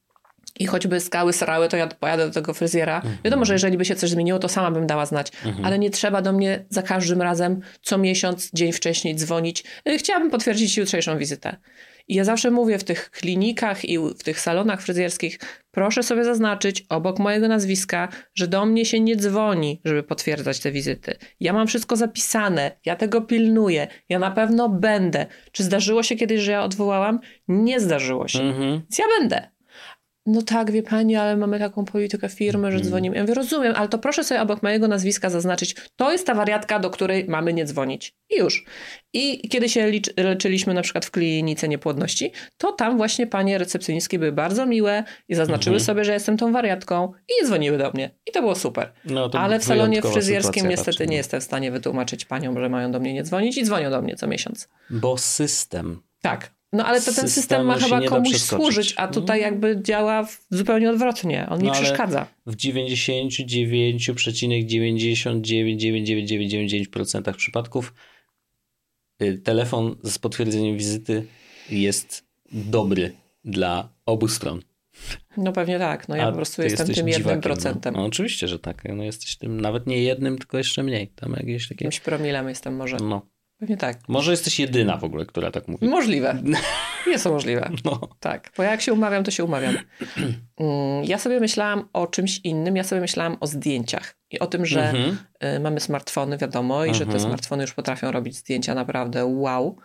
C: i choćby skały srały, to ja pojadę do tego fryzjera. Mhm. Wiadomo, że jeżeli by się coś zmieniło, to sama bym dała znać, mhm. ale nie trzeba do mnie za każdym razem co miesiąc, dzień wcześniej dzwonić. Y, chciałabym potwierdzić jutrzejszą wizytę. I ja zawsze mówię w tych klinikach i w tych salonach fryzjerskich, proszę sobie zaznaczyć obok mojego nazwiska, że do mnie się nie dzwoni, żeby potwierdzać te wizyty. Ja mam wszystko zapisane, ja tego pilnuję, ja na pewno będę. Czy zdarzyło się kiedyś, że ja odwołałam? Nie zdarzyło się. Mhm. Więc ja będę no tak, wie pani, ale mamy taką politykę firmy, że mhm. dzwonimy. Ja mówię, rozumiem, ale to proszę sobie obok mojego nazwiska zaznaczyć, to jest ta wariatka, do której mamy nie dzwonić. I już. I kiedy się leczyliśmy na przykład w klinice niepłodności, to tam właśnie panie recepcjonistki były bardzo miłe i zaznaczyły mhm. sobie, że jestem tą wariatką i nie dzwoniły do mnie. I to było super. No, to ale w salonie fryzjerskim niestety nie jestem w stanie wytłumaczyć paniom, że mają do mnie nie dzwonić i dzwonią do mnie co miesiąc.
B: Bo system.
C: Tak. No ale to ten system ma chyba komuś służyć, a tutaj mm. jakby działa zupełnie odwrotnie. On no, przeszkadza.
B: W 99,999999% przypadków y, telefon z potwierdzeniem wizyty jest dobry dla obu stron.
C: No pewnie tak. No ja
B: A
C: po prostu jestem tym jednym
B: dziwakiem,
C: procentem.
B: No. no oczywiście, że tak. No jesteś tym nawet nie jednym, tylko jeszcze mniej. Tam jakieś takie...
C: Jakimś promilem jestem może.
B: No.
C: Pewnie tak.
B: Może jesteś jedyna w ogóle, która tak mówi.
C: Możliwe. Jest to możliwe.
B: No.
C: Tak, bo jak się umawiam, to się umawiam. Mm, Ja sobie myślałam o czymś innym. Ja sobie myślałam o zdjęciach i o tym, że
B: Mhm.
C: y, mamy smartfony, wiadomo, i że te
B: Mhm.
C: smartfony już potrafią robić zdjęcia naprawdę wow.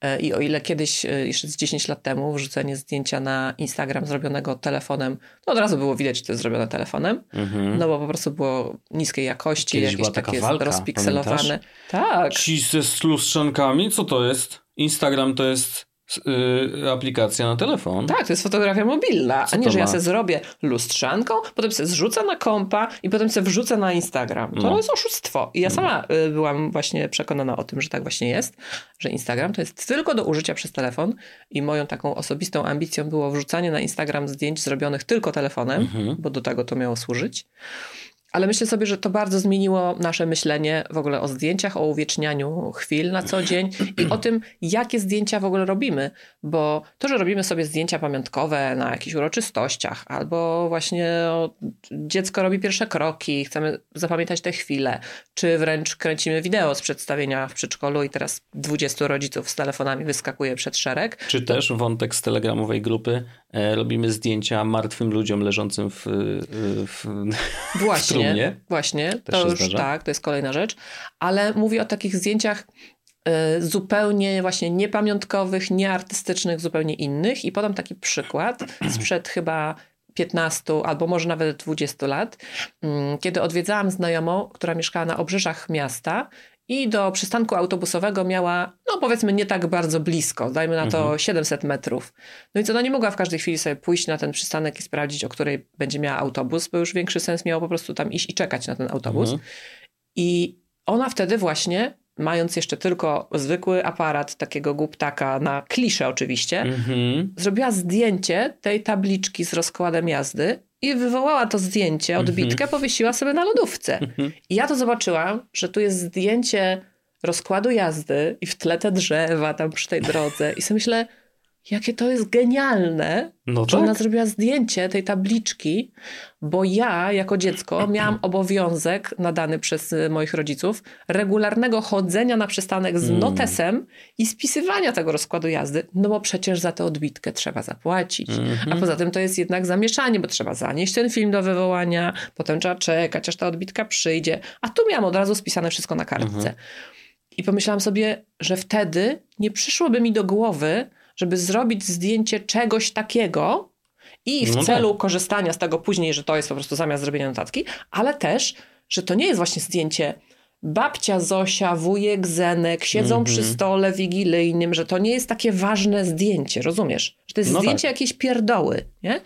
C: E, I o ile kiedyś, y, jeszcze z 10 lat temu, wrzucenie zdjęcia na Instagram zrobionego telefonem, to od razu było widać, że to jest zrobione telefonem,
B: Mhm.
C: no bo po prostu było niskiej jakości,
B: Kiedyś
C: jakieś takie
B: walka,
C: rozpikselowane.
B: pamiętasz?
C: Tak.
B: Ci ze z lustrzankami, co to jest? Instagram to jest y, aplikacja na telefon.
C: Tak, to jest fotografia mobilna,
B: Co
C: a nie, że ja
B: ma?
C: sobie zrobię lustrzanką, potem sobie zrzucę na kompa i potem sobie wrzucę na Instagram. To
B: No.
C: jest oszustwo. I ja sama y, byłam właśnie przekonana o tym, że tak właśnie jest, że Instagram to jest tylko do użycia przez telefon i moją taką osobistą ambicją było wrzucanie na Instagram zdjęć zrobionych tylko telefonem,
B: Mhm.
C: bo do tego to miało służyć. Ale myślę sobie, że to bardzo zmieniło nasze myślenie w ogóle o zdjęciach, o uwiecznianiu chwil na co dzień i o tym, jakie zdjęcia w ogóle robimy. Bo to, że robimy sobie zdjęcia pamiątkowe na jakichś uroczystościach, albo właśnie dziecko robi pierwsze kroki, chcemy zapamiętać te chwile, czy wręcz kręcimy wideo z przedstawienia w przedszkolu i teraz 20 rodziców z telefonami wyskakuje przed szereg.
B: Czy też wątek z telegramowej grupy e, robimy zdjęcia martwym ludziom leżącym w, y, w,
C: Właśnie, właśnie.
B: Też
C: to
B: się
C: już
B: zdarza?
C: tak, to jest kolejna rzecz. Ale mówię o takich zdjęciach y, zupełnie właśnie niepamiątkowych, nieartystycznych, zupełnie innych. I podam taki przykład sprzed chyba 15 albo może nawet 20 lat, mm, kiedy odwiedzałam znajomą, która mieszkała na obrzeżach miasta i do przystanku autobusowego miała, no powiedzmy, nie tak bardzo blisko, dajmy na to
B: Mhm.
C: 700 metrów. No i co, no nie mogła w każdej chwili sobie pójść na ten przystanek i sprawdzić, o której będzie miała autobus, bo już większy sens miało po prostu tam iść i czekać na ten autobus.
B: Mhm.
C: I ona wtedy właśnie, mając jeszcze tylko zwykły aparat takiego głuptaka na kliszę oczywiście,
B: Mhm.
C: zrobiła zdjęcie tej tabliczki z rozkładem jazdy i wywołała to zdjęcie, odbitkę, powiesiła sobie na lodówce.
B: Mhm.
C: I ja to zobaczyłam, że tu jest zdjęcie rozkładu jazdy i w tle te drzewa tam przy tej drodze. I sobie myślę, jakie to jest genialne,
B: No
C: że ona
B: tak.
C: zrobiła zdjęcie tej tabliczki, bo ja jako dziecko miałam obowiązek nadany przez y, moich rodziców regularnego chodzenia na przystanek z
B: Mm.
C: notesem i spisywania tego rozkładu jazdy, no bo przecież za tę odbitkę trzeba zapłacić.
B: Mhm.
C: A poza tym to jest jednak zamieszanie, bo trzeba zanieść ten film do wywołania, potem trzeba czekać, aż ta odbitka przyjdzie. A tu miałam od razu spisane wszystko na kartce.
B: Mhm.
C: I pomyślałam sobie, że wtedy nie przyszłoby mi do głowy, żeby zrobić zdjęcie czegoś takiego i w
B: No
C: celu korzystania z tego później, że to jest po prostu zamiast zrobienia notatki, ale też, że to nie jest właśnie zdjęcie babcia Zosia, wujek Zenek siedzą
B: Mhm.
C: przy stole wigilijnym, że to nie jest takie ważne zdjęcie, rozumiesz? Że to jest
B: No
C: zdjęcie
B: tak.
C: jakiejś pierdoły, nie?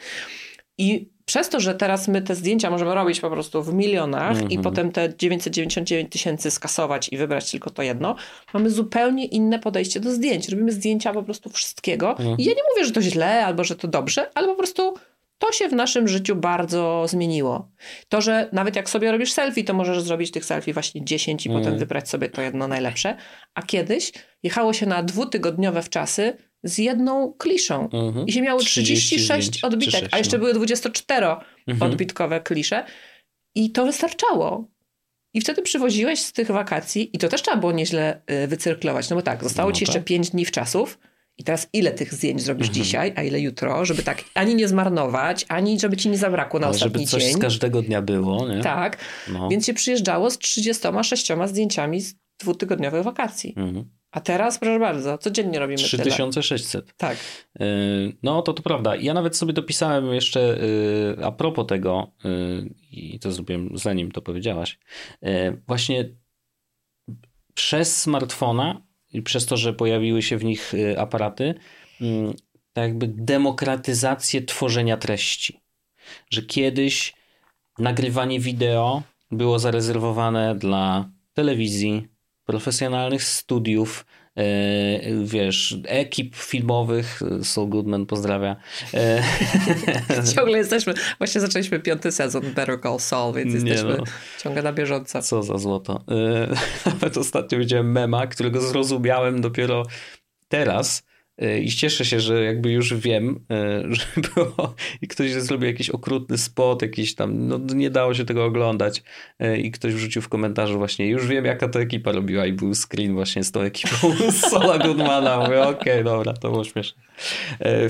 C: I przez to, że teraz my te zdjęcia możemy robić po prostu w milionach i
B: Mhm.
C: potem te 999 tysięcy skasować i wybrać tylko to jedno, mamy zupełnie inne podejście do zdjęć. Robimy zdjęcia po prostu wszystkiego.
B: Mhm.
C: I ja nie mówię, że to źle albo że to dobrze, ale po prostu to się w naszym życiu bardzo zmieniło. To, że nawet jak sobie robisz selfie, to możesz zrobić tych selfie właśnie 10 i
B: Mhm.
C: potem wybrać sobie to jedno najlepsze. A kiedyś jechało się na dwutygodniowe wczasy z jedną kliszą.
B: Mhm.
C: I się miało
B: 30
C: 36
B: zdjęć,
C: odbitek,
B: czy sześć,
C: a jeszcze
B: no.
C: były 24
B: Mhm.
C: odbitkowe klisze. I to wystarczało. I wtedy przywoziłeś z tych wakacji, i to też trzeba było nieźle y, wycyrklować, no bo tak, zostało
B: No
C: ci jeszcze
B: tak.
C: 5 dni w czasów. I teraz ile tych zdjęć zrobisz
B: Mhm.
C: dzisiaj, a ile jutro, żeby tak ani nie zmarnować, ani żeby ci nie zabrakło na
B: Ale żeby
C: ostatni
B: coś
C: dzień.
B: z każdego dnia było, nie?
C: Tak,
B: No.
C: więc się przyjeżdżało z 36 zdjęciami z dwutygodniowych wakacji.
B: Mhm.
C: A teraz, proszę bardzo, codziennie robimy tyle.
B: 3600.
C: Tak.
B: Yy, No, to to prawda. Ja nawet sobie dopisałem jeszcze yy, a propos tego, yy, i to zrobiłem zanim to powiedziałaś, właśnie przez smartfona i przez to, że pojawiły się w nich aparaty, yy, tak jakby demokratyzację tworzenia treści. Że kiedyś nagrywanie wideo było zarezerwowane dla telewizji, profesjonalnych studiów, e, wiesz, ekip filmowych. Saul Goodman pozdrawia. E,
C: Ciągle jesteśmy, właśnie zaczęliśmy piąty sezon Better Call Saul, więc jesteśmy
B: no.
C: ciągle na bieżąco.
B: Co za złoto. E, Nawet ostatnio widziałem mema, którego zrozumiałem dopiero teraz, I cieszę się, że jakby już wiem, e, że było i ktoś zrobił jakiś okrutny spot, jakiś tam, no nie dało się tego oglądać e, i ktoś wrzucił w komentarzu właśnie, już wiem jaka to ekipa robiła i był screen właśnie z tą ekipą Sola Goodmana. Mówię, okej, okay, dobra, to było śmieszne.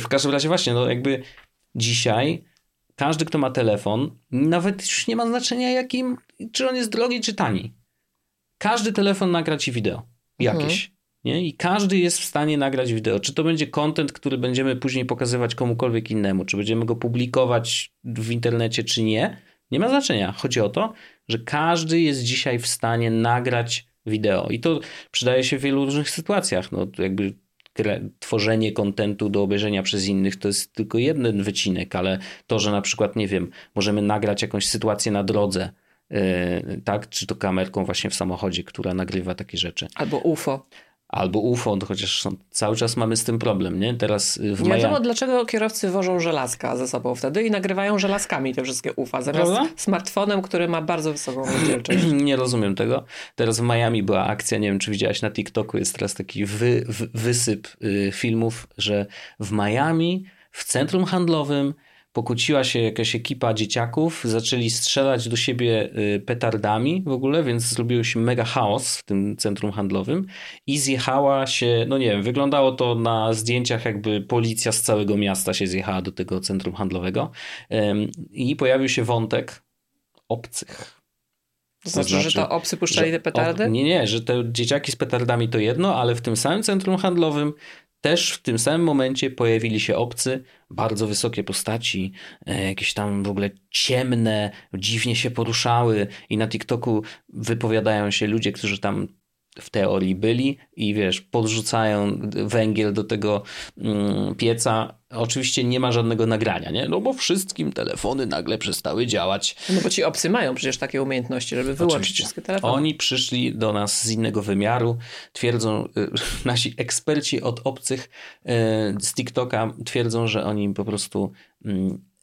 B: W każdym razie właśnie, no jakby dzisiaj każdy, kto ma telefon, nawet już nie ma znaczenia jakim, czy on jest drogi, czy tani. Każdy telefon nagra ci wideo jakieś. Mhm. Nie? I każdy jest w stanie nagrać wideo. Czy to będzie content, który będziemy później pokazywać komukolwiek innemu, czy będziemy go publikować w internecie, czy nie, nie ma znaczenia. Chodzi o to, że każdy jest dzisiaj w stanie nagrać wideo. I to przydaje się w wielu różnych sytuacjach. No, jakby tworzenie kontentu do obejrzenia przez innych to jest tylko jeden wycinek, ale to, że na przykład, nie wiem, możemy nagrać jakąś sytuację na drodze, yy, tak, czy to kamerką właśnie w samochodzie, która nagrywa takie rzeczy.
C: Albo UFO
B: albo UFO, chociaż są, cały czas mamy z tym problem, nie? Teraz y, w
C: Nie wiadomo, dlaczego kierowcy wożą żelazka ze sobą wtedy i nagrywają żelazkami te wszystkie UFA, zamiast Prawda? smartfonem, który ma bardzo wysoką rozdzielczość.
B: Nie rozumiem tego. Teraz w Miami była akcja, nie wiem, czy widziałaś na TikToku, jest teraz taki wy, wy, wysyp y, filmów, że w Miami, w centrum handlowym pokłóciła się jakaś ekipa dzieciaków, zaczęli strzelać do siebie y, petardami w ogóle, więc zrobił się mega chaos w tym centrum handlowym i zjechała się, no nie wiem, wyglądało to na zdjęciach jakby policja z całego miasta się zjechała do tego centrum handlowego i pojawił się wątek obcych.
C: To znaczy, znaczy, że to obcy puszczali te petardy?
B: nie, nie, że te dzieciaki z petardami to jedno, ale w tym samym centrum handlowym też w tym samym momencie pojawili się obcy, bardzo wysokie postaci, e, jakieś tam w ogóle ciemne, dziwnie się poruszały i na TikToku wypowiadają się ludzie, którzy tam w teorii byli i wiesz, podrzucają węgiel do tego mm, pieca. Oczywiście nie ma żadnego nagrania, nie? No bo wszystkim telefony nagle przestały działać.
C: No bo ci obcy mają przecież takie umiejętności, żeby wyłączyć Oczywiście. wszystkie telefony.
B: Oni przyszli do nas z innego wymiaru. Twierdzą, y, nasi eksperci od obcych y, z TikToka twierdzą, że oni po prostu y,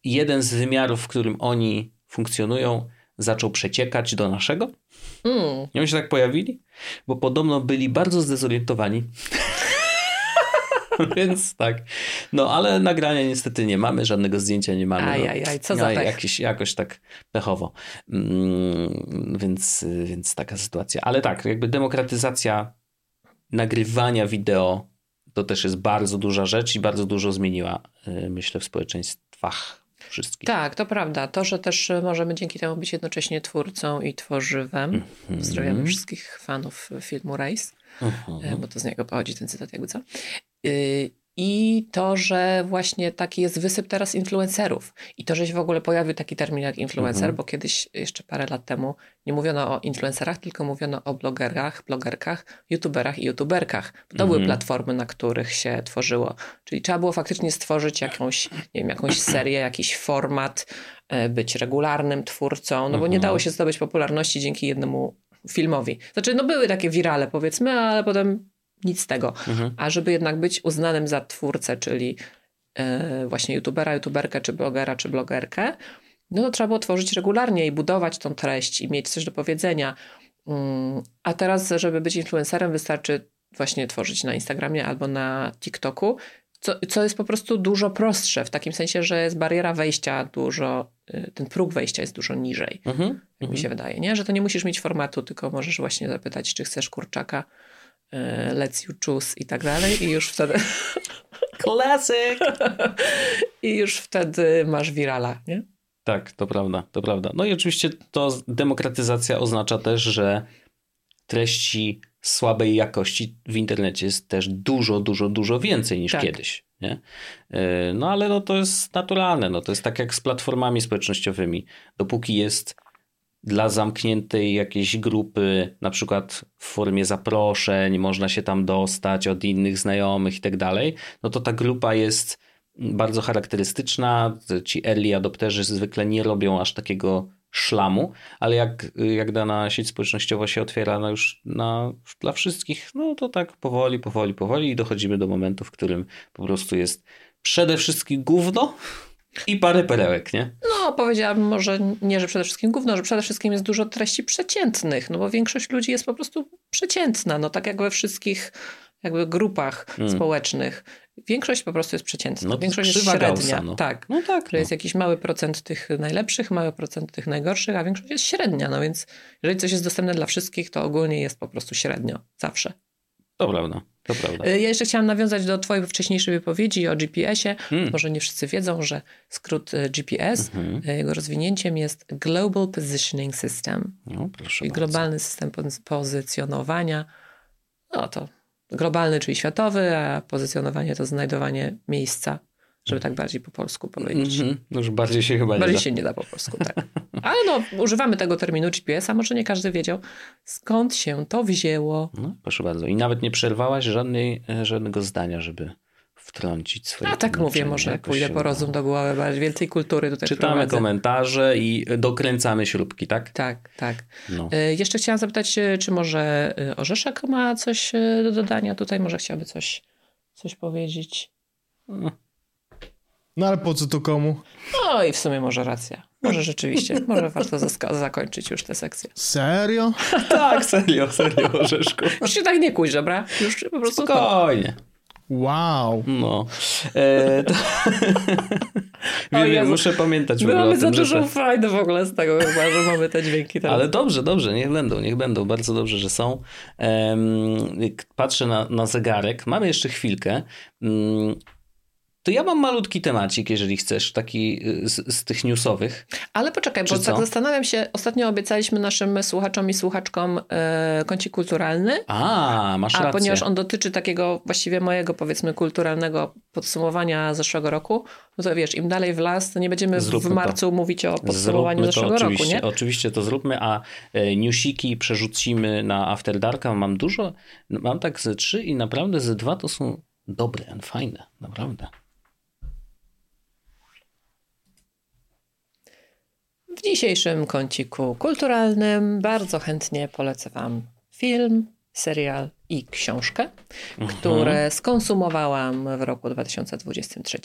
B: jeden z wymiarów, w którym oni funkcjonują, zaczął przeciekać do naszego. Mm. I oni się tak pojawili, bo podobno byli bardzo zdezorientowani. Więc tak. No ale nagrania niestety nie mamy, żadnego zdjęcia nie mamy.
C: Ajajaj, co za
B: no, jakiś, Jakoś tak pechowo. Mm, więc, więc taka sytuacja. Ale tak, jakby demokratyzacja nagrywania wideo to też jest bardzo duża rzecz i bardzo dużo zmieniła, y, myślę, w społeczeństwach wszystkich.
C: Tak, to prawda. To, że też możemy dzięki temu być jednocześnie twórcą i tworzywem. Mm -hmm. Pozdrawiamy wszystkich fanów filmu Race, mm -hmm. bo to z niego pochodzi ten cytat, jakby co. I to, że właśnie taki jest wysyp teraz influencerów. I to, że się w ogóle pojawił taki termin jak influencer, mhm. bo kiedyś, jeszcze parę lat temu, nie mówiono o influencerach, tylko mówiono o blogerach, blogerkach, youtuberach i youtuberkach. To mhm. były platformy, na których się tworzyło. Czyli trzeba było faktycznie stworzyć jakąś, nie wiem, jakąś serię, jakiś format, e, być regularnym twórcą, no bo nie mhm. dało się zdobyć popularności dzięki jednemu filmowi. Znaczy, no były takie wirale, powiedzmy, ale potem nic z tego. Mhm. A żeby jednak być uznanym za twórcę, czyli yy, właśnie youtubera, youtuberkę, czy blogera, czy blogerkę, no to trzeba było tworzyć regularnie i budować tą treść i mieć coś do powiedzenia. Yy, a teraz, żeby być influencerem, wystarczy właśnie tworzyć na Instagramie albo na TikToku, co, co jest po prostu dużo prostsze, w takim sensie, że jest bariera wejścia dużo, y, ten próg wejścia jest dużo niżej, mhm, jak mi mhm. się wydaje, nie? Że to nie musisz mieć formatu, tylko możesz właśnie zapytać, czy chcesz kurczaka, let's you choose i tak dalej i już wtedy...
B: Klasyk!
C: I już wtedy masz wirala, nie?
B: Tak, to prawda, to prawda. No i oczywiście to demokratyzacja oznacza też, że treści słabej jakości w internecie jest też dużo, dużo, dużo więcej niż tak. kiedyś. Nie? E, no ale no to jest naturalne. No to jest tak jak z platformami społecznościowymi. Dopóki jest dla zamkniętej jakiejś grupy, na przykład w formie zaproszeń, można się tam dostać od innych znajomych i tak dalej, no to ta grupa jest bardzo charakterystyczna. Ci early adopterzy zwykle nie robią aż takiego szlamu, ale jak, jak dana sieć społecznościowa się otwiera no już na, dla wszystkich, no to tak powoli, powoli, powoli i dochodzimy do momentu, w którym po prostu jest przede wszystkim gówno, i parę perełek, nie?
C: No, powiedziałabym może nie, że przede wszystkim gówno, że przede wszystkim jest dużo treści przeciętnych, no bo większość ludzi jest po prostu przeciętna, no tak jak we wszystkich jakby grupach społecznych. Większość po prostu jest przeciętna.
B: No to
C: Większość jest średnia.
B: Gaussa, no.
C: Tak.
B: No tak.
C: Że jest jakiś mały procent tych najlepszych, mały procent tych najgorszych, a większość jest średnia. No więc jeżeli coś jest dostępne dla wszystkich, to ogólnie jest po prostu średnio. Zawsze.
B: To prawda, to prawda.
C: Ja jeszcze chciałam nawiązać do twojej wcześniejszej wypowiedzi o GPS-ie.
B: Hmm.
C: Może nie wszyscy wiedzą, że skrót y, GPS,
B: Mhm.
C: y, jego rozwinięciem jest Global Positioning System,
B: No, proszę
C: czyli globalny system poz- pozycjonowania. No to globalny, czyli światowy, a pozycjonowanie to znajdowanie miejsca, żeby tak bardziej po polsku powiedzieć.
B: Mhm. No już bardziej się chyba nie
C: Bardziej
B: da.
C: się nie da po polsku, tak. Ale no, używamy tego terminu GPS-a, może nie każdy wiedział, skąd się to wzięło.
B: No, proszę bardzo. I nawet nie przerwałaś żadnej, e, żadnego zdania, żeby wtrącić swoje
C: A tak mówię, może
B: Jakoś
C: pójdę po rozum do głowy, bardziej więcej kultury tutaj
B: Czytamy
C: wprowadzę.
B: komentarze i dokręcamy śrubki, tak?
C: Tak, tak.
B: No.
C: Y, Jeszcze chciałam zapytać, y, czy może Orzeszek ma coś do dodania tutaj? Może chciałby coś, coś powiedzieć?
A: No ale po co to komu?
C: No i w sumie może racja. Może rzeczywiście, może warto zakończyć już tę sekcję.
A: Serio?
B: tak, serio, serio, Orzeszku.
C: Już się tak nie kuś, dobra? Już po prostu.
B: Spokojnie.
A: Wow.
B: No. E, to... wiem, wiem,
C: Jezu.
B: muszę pamiętać
C: My mamy za
B: że
C: dużo
B: te...
C: frajdy w ogóle z tego chyba, że mamy te dźwięki teraz.
B: Ale dobrze, dobrze, niech będą, niech będą. Bardzo dobrze, że są. Jak patrzę na, na zegarek. Mamy jeszcze chwilkę. Mm, to ja mam malutki temacik, jeżeli chcesz, taki y, z, z tych newsowych.
C: Ale poczekaj,
B: Czy
C: bo tak
B: co?
C: zastanawiam się, ostatnio obiecaliśmy naszym słuchaczom i słuchaczkom e, kącik kulturalny,
B: A, masz
C: a
B: rację.
C: ponieważ on dotyczy takiego właściwie mojego powiedzmy kulturalnego podsumowania zeszłego roku, no to wiesz, im dalej w las, to nie będziemy
B: Zróbmy
C: w
B: to.
C: marcu mówić o podsumowaniu
B: to
C: zeszłego roku,
B: oczywiście,
C: nie?
B: oczywiście to zróbmy, a e, newsiki przerzucimy na After Darka. Mam dużo, mam tak ze trzy i naprawdę ze dwa to są dobre, fajne, naprawdę.
C: W dzisiejszym kąciku kulturalnym bardzo chętnie polecę Wam film, serial i książkę, które skonsumowałam w roku 2023.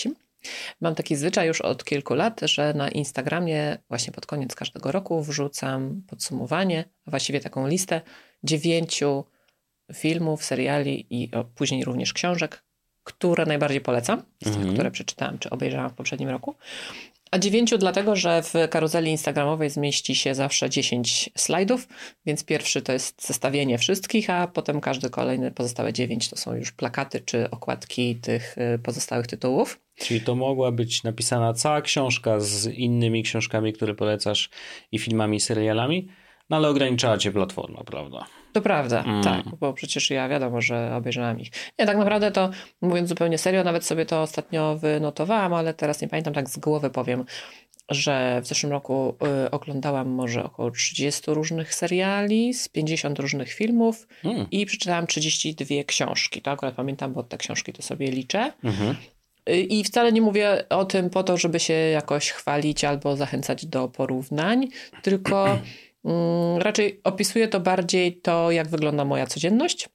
C: Mam taki zwyczaj już od kilku lat, że na Instagramie właśnie pod koniec każdego roku wrzucam podsumowanie, a właściwie taką listę dziewięciu filmów, seriali i później również książek, które najbardziej polecam, z tych,
B: Mhm.
C: które przeczytałam czy obejrzałam w poprzednim roku. A dziewięciu dlatego, że w karuzeli instagramowej zmieści się zawsze 10 slajdów, więc pierwszy to jest zestawienie wszystkich, a potem każdy kolejny pozostałe dziewięć to są już plakaty czy okładki tych y, pozostałych tytułów.
B: Czyli to mogła być napisana cała książka z innymi książkami, które polecasz i filmami, i serialami, no ale ograniczała cię platforma, prawda?
C: To prawda,
B: Mm.
C: tak, bo przecież ja wiadomo, że obejrzałam ich. Nie, tak naprawdę to, mówiąc zupełnie serio, nawet sobie to ostatnio wynotowałam, ale teraz nie pamiętam, tak z głowy powiem, że w zeszłym roku y, oglądałam może około 30 różnych seriali, z 50 różnych filmów
B: Mm.
C: i przeczytałam 32 książki. To akurat pamiętam, bo te książki to sobie liczę.
B: Mhm.
C: Y, I wcale nie mówię o tym po to, żeby się jakoś chwalić albo zachęcać do porównań, tylko mm, raczej opisuję to bardziej to, jak wygląda moja codzienność,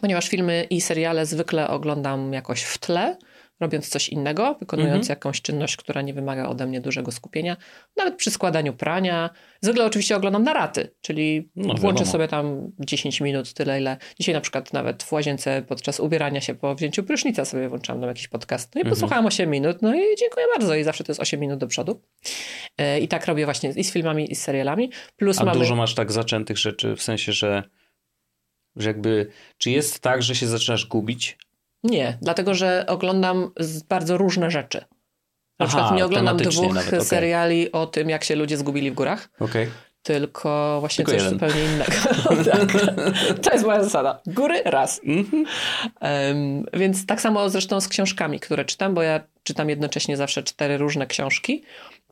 C: ponieważ filmy i seriale zwykle oglądam jakoś w tle, robiąc coś innego, wykonując
B: Mhm.
C: jakąś czynność, która nie wymaga ode mnie dużego skupienia, nawet przy składaniu prania. Zwykle oczywiście oglądam na raty, czyli
B: No,
C: włączę
B: wiadomo.
C: sobie tam 10 minut, tyle ile. Dzisiaj na przykład nawet w łazience podczas ubierania się po wzięciu prysznica sobie włączałam tam jakiś podcast. No i
B: Mhm.
C: posłuchałam 8 minut, no i dziękuję bardzo. I zawsze to jest 8 minut do przodu. E, I tak robię właśnie i z filmami, i z serialami. Plus
B: A
C: mamy...
B: dużo masz tak zaczętych rzeczy, w sensie, że, że jakby, czy jest tak, że się zaczynasz gubić?
C: Nie, dlatego że oglądam bardzo różne rzeczy. Na
B: Aha,
C: przykład nie oglądam dwóch
B: nawet, okej.
C: seriali o tym, jak się ludzie zgubili w górach,
B: Okej.
C: tylko właśnie
B: Tylko
C: coś
B: jeden.
C: zupełnie innego. tak. To jest moja zasada. Góry raz.
B: Mhm.
C: Em, więc tak samo zresztą z książkami, które czytam, bo ja czytam jednocześnie zawsze cztery różne książki,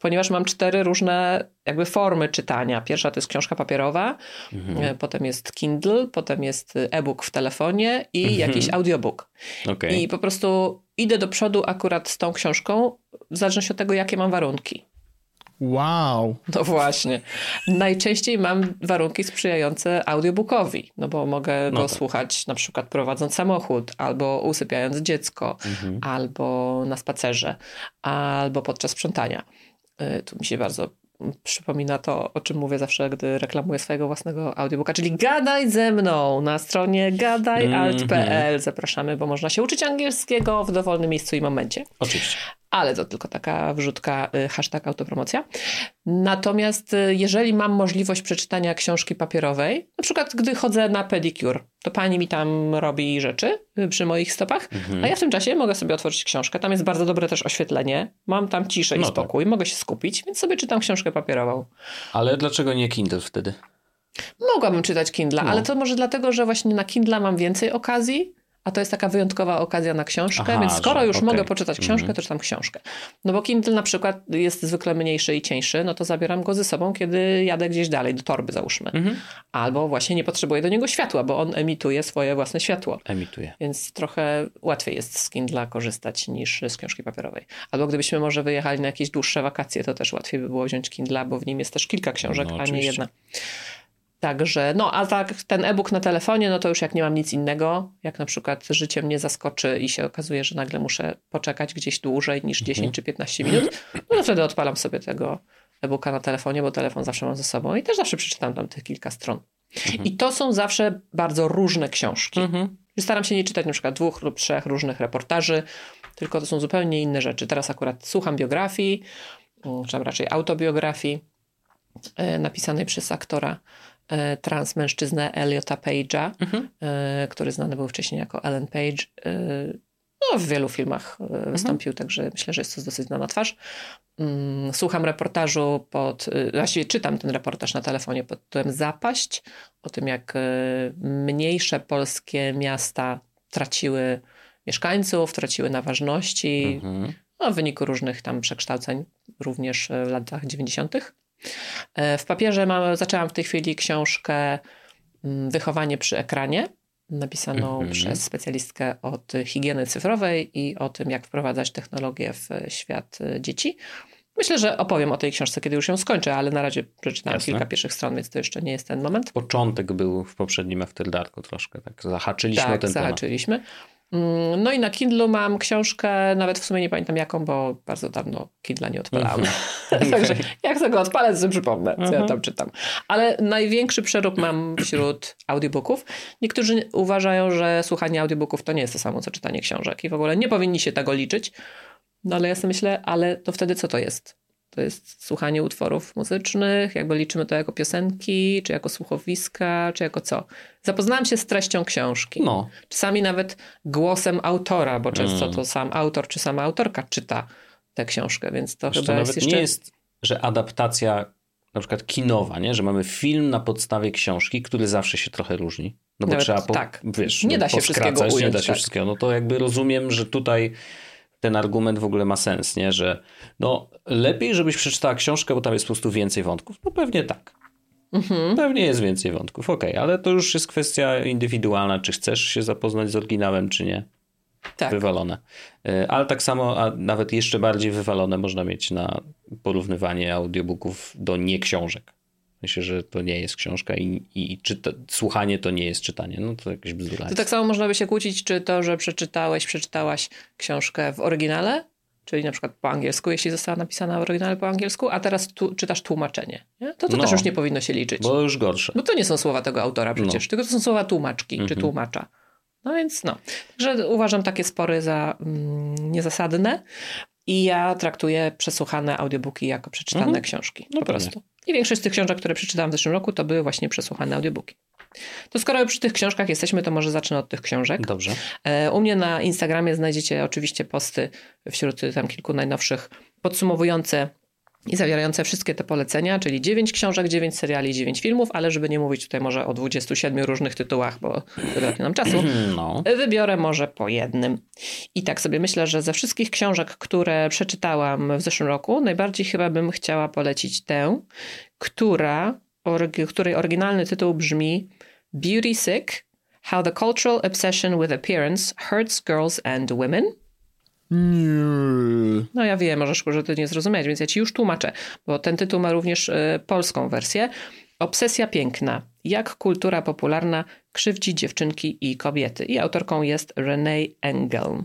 C: ponieważ mam cztery różne jakby formy czytania. Pierwsza to jest książka papierowa,
B: Mhm.
C: e, potem jest Kindle, potem jest e-book w telefonie i jakiś audiobook.
B: Okej.
C: I po prostu idę do przodu akurat z tą książką, w zależności od tego, jakie mam warunki.
A: Wow.
C: No właśnie. Najczęściej mam warunki sprzyjające audiobookowi, no bo mogę
B: No
C: go
B: tak.
C: słuchać na przykład prowadząc samochód, albo usypiając dziecko,
B: Mhm.
C: albo na spacerze, albo podczas sprzątania. Y, Tu mi się bardzo przypomina to, o czym mówię zawsze, gdy reklamuję swojego własnego audiobooka, czyli gadaj ze mną na stronie gadajalt.pl. Zapraszamy, bo można się uczyć angielskiego w dowolnym miejscu i momencie.
B: Oczywiście.
C: Ale to tylko taka wrzutka, y, hashtag autopromocja. Natomiast y, jeżeli mam możliwość przeczytania książki papierowej, na przykład gdy chodzę na pedicure, to pani mi tam robi rzeczy y, przy moich stopach,
B: Mhm.
C: a ja w tym czasie mogę sobie otworzyć książkę. Tam jest bardzo dobre też oświetlenie. Mam tam ciszę i
B: No tak.
C: spokój, mogę się skupić, więc sobie czytam książkę papierową.
B: Ale dlaczego nie Kindle wtedy?
C: Mogłabym czytać Kindle,
B: No.
C: ale to może dlatego, że właśnie na Kindle mam więcej okazji, a to jest taka wyjątkowa okazja na książkę,
B: Aha,
C: więc skoro
B: że-
C: już
B: okej.
C: mogę poczytać książkę,
B: Mhm.
C: to czytam książkę. No bo Kindle na przykład jest zwykle mniejszy i cieńszy, no to zabieram go ze sobą, kiedy jadę gdzieś dalej, do torby załóżmy.
B: Mhm.
C: Albo właśnie nie potrzebuję do niego światła, bo on emituje swoje własne światło.
B: Emituje.
C: Więc trochę łatwiej jest z Kindla korzystać niż z książki papierowej. Albo gdybyśmy może wyjechali na jakieś dłuższe wakacje, to też łatwiej by było wziąć Kindla, bo w nim jest też kilka książek,
B: No,
C: a nie jedna. Także, no a tak ten e-book na telefonie, no to już jak nie mam nic innego, jak na przykład życie mnie zaskoczy i się okazuje, że nagle muszę poczekać gdzieś dłużej niż 10 czy 15 minut, no to wtedy odpalam sobie tego e-booka na telefonie, bo telefon zawsze mam ze sobą i też zawsze przeczytam tam tych kilka stron. I to są zawsze bardzo różne książki.
B: Mhm.
C: Staram się nie czytać na przykład dwóch lub trzech różnych reportaży, tylko to są zupełnie inne rzeczy. Teraz akurat słucham biografii, mm, czy raczej autobiografii e, napisanej przez aktora e, trans mężczyznę Eliota Page'a,
B: Mhm.
C: e, który znany był wcześniej jako Ellen Page. E, no, w wielu filmach e, wystąpił, także myślę, że jest to dosyć znana twarz. Mm, Słucham reportażu pod, właściwie czytam ten reportaż na telefonie pod tytułem Zapaść, o tym jak mniejsze polskie miasta traciły mieszkańców, traciły na ważności,
B: Mhm.
C: no, w wyniku różnych tam przekształceń, również w latach 90. E, W papierze mam, zaczęłam w tej chwili książkę mm, Wychowanie przy ekranie, napisaną
B: Mhm.
C: przez specjalistkę od higieny cyfrowej i o tym, jak wprowadzać technologię w świat e, dzieci. Myślę, że opowiem o tej książce, kiedy już ją skończę, ale na razie przeczytałam
B: Jasne.
C: kilka pierwszych stron, więc to jeszcze nie jest ten moment.
B: Początek był w poprzednim After Darku troszkę, tak zahaczyliśmy o
C: tak,
B: ten temat.
C: zahaczyliśmy. Mm, No i na Kindlu mam książkę, nawet w sumie nie pamiętam jaką, bo bardzo dawno Kindla nie odpalałam. Także jak tego odpalę, to sobie przypomnę, co ja
B: Mhm.
C: tam czytam. Ale największy przerób mam wśród audiobooków. Niektórzy uważają, że słuchanie audiobooków to nie jest to samo, co czytanie książek i w ogóle nie powinni się tego liczyć. No ale ja sobie myślę, ale to wtedy co to jest? To jest słuchanie utworów muzycznych, jakby liczymy to jako piosenki, czy jako słuchowiska, czy jako co? Zapoznałam się z treścią książki.
B: No,
C: Czasami nawet głosem autora, bo często
B: Mm.
C: to sam autor czy sama autorka czyta tę książkę, więc to
B: Wiesz,
C: chyba jest jeszcze...
B: nie jest, że adaptacja na przykład kinowa, nie? że mamy film na podstawie książki, który zawsze się trochę różni. No bo
C: Nawet
B: trzeba, po,
C: tak.
B: wiesz,
C: Nie da się wszystkiego ująć,
B: nie da się
C: tak.
B: wszystkiego. No to jakby rozumiem, że tutaj ten argument w ogóle ma sens, nie? że no lepiej, żebyś przeczytała książkę, bo tam jest po prostu więcej wątków. No pewnie tak.
C: Mhm.
B: Pewnie jest więcej wątków, okej, ale to już jest kwestia indywidualna, czy chcesz się zapoznać z oryginałem, czy nie.
C: Tak.
B: Wywalone. Y, Ale tak samo, a nawet jeszcze bardziej wywalone można mieć na porównywanie audiobooków do nie książek. Myślę, że to nie jest książka i, i czyta, słuchanie to nie jest czytanie. No to jakieś bzdura.
C: To tak samo można by się kłócić, czy to, że przeczytałeś, przeczytałaś książkę w oryginale, czyli na przykład po angielsku, jeśli została napisana w oryginale po angielsku, a teraz tu, czytasz tłumaczenie. Nie? To to
B: No.
C: też już nie powinno się liczyć. Bo...
B: Bo już gorsze.
C: to nie są słowa tego autora przecież, tylko to są słowa tłumaczki czy
B: Mhm.
C: tłumacza. No więc no. Także uważam takie spory za mm, niezasadne i ja traktuję przesłuchane audiobooki jako przeczytane
B: Mhm.
C: książki.
B: No
C: po
B: pewnie.
C: prostu. I większość z tych książek, które przeczytałam w zeszłym roku, to były właśnie przesłuchane audiobooki. To skoro przy tych książkach jesteśmy, to może zacznę od tych książek.
B: Dobrze.
C: E, U mnie na Instagramie znajdziecie oczywiście posty wśród tam kilku najnowszych podsumowujące i zawierające wszystkie te polecenia, czyli 9 książek, 9 seriali, 9 filmów, ale żeby nie mówić tutaj może o 27 różnych tytułach, bo braknie nam czasu,
B: No.
C: wybiorę może po jednym. I tak sobie myślę, że ze wszystkich książek, które przeczytałam w zeszłym roku, najbardziej chyba bym chciała polecić tę, która, której oryginalny tytuł brzmi Beauty Sick How the Cultural Obsession with Appearance Hurts Girls and Women. No ja wiem, możesz że ty nie zrozumieć, więc ja ci już tłumaczę, bo ten tytuł ma również e, polską wersję. Obsesja piękna. Jak kultura popularna krzywdzi dziewczynki i kobiety. I autorką jest Renee Engel.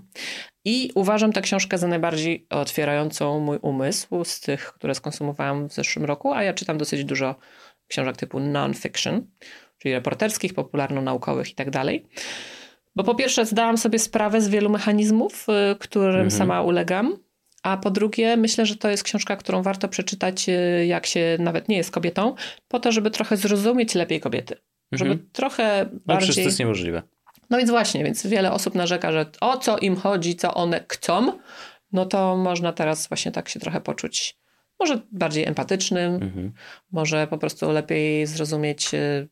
C: I uważam tę książkę za najbardziej otwierającą mój umysł z tych, które skonsumowałam w zeszłym roku, a ja czytam dosyć dużo książek typu non-fiction, czyli reporterskich, popularno-naukowych i tak dalej. Bo po pierwsze zdałam sobie sprawę z wielu mechanizmów, y, którym mhm. sama ulegam, a po drugie myślę, że to jest książka, którą warto przeczytać, y, jak się nawet nie jest kobietą, po to, żeby trochę zrozumieć lepiej kobiety. Żeby mhm. trochę bardziej...
B: No, to jest niemożliwe.
C: No więc właśnie, więc wiele osób narzeka, że o co im chodzi, co one chcą, no to można teraz właśnie tak się trochę poczuć może bardziej empatycznym, mhm. może po prostu lepiej zrozumieć, y,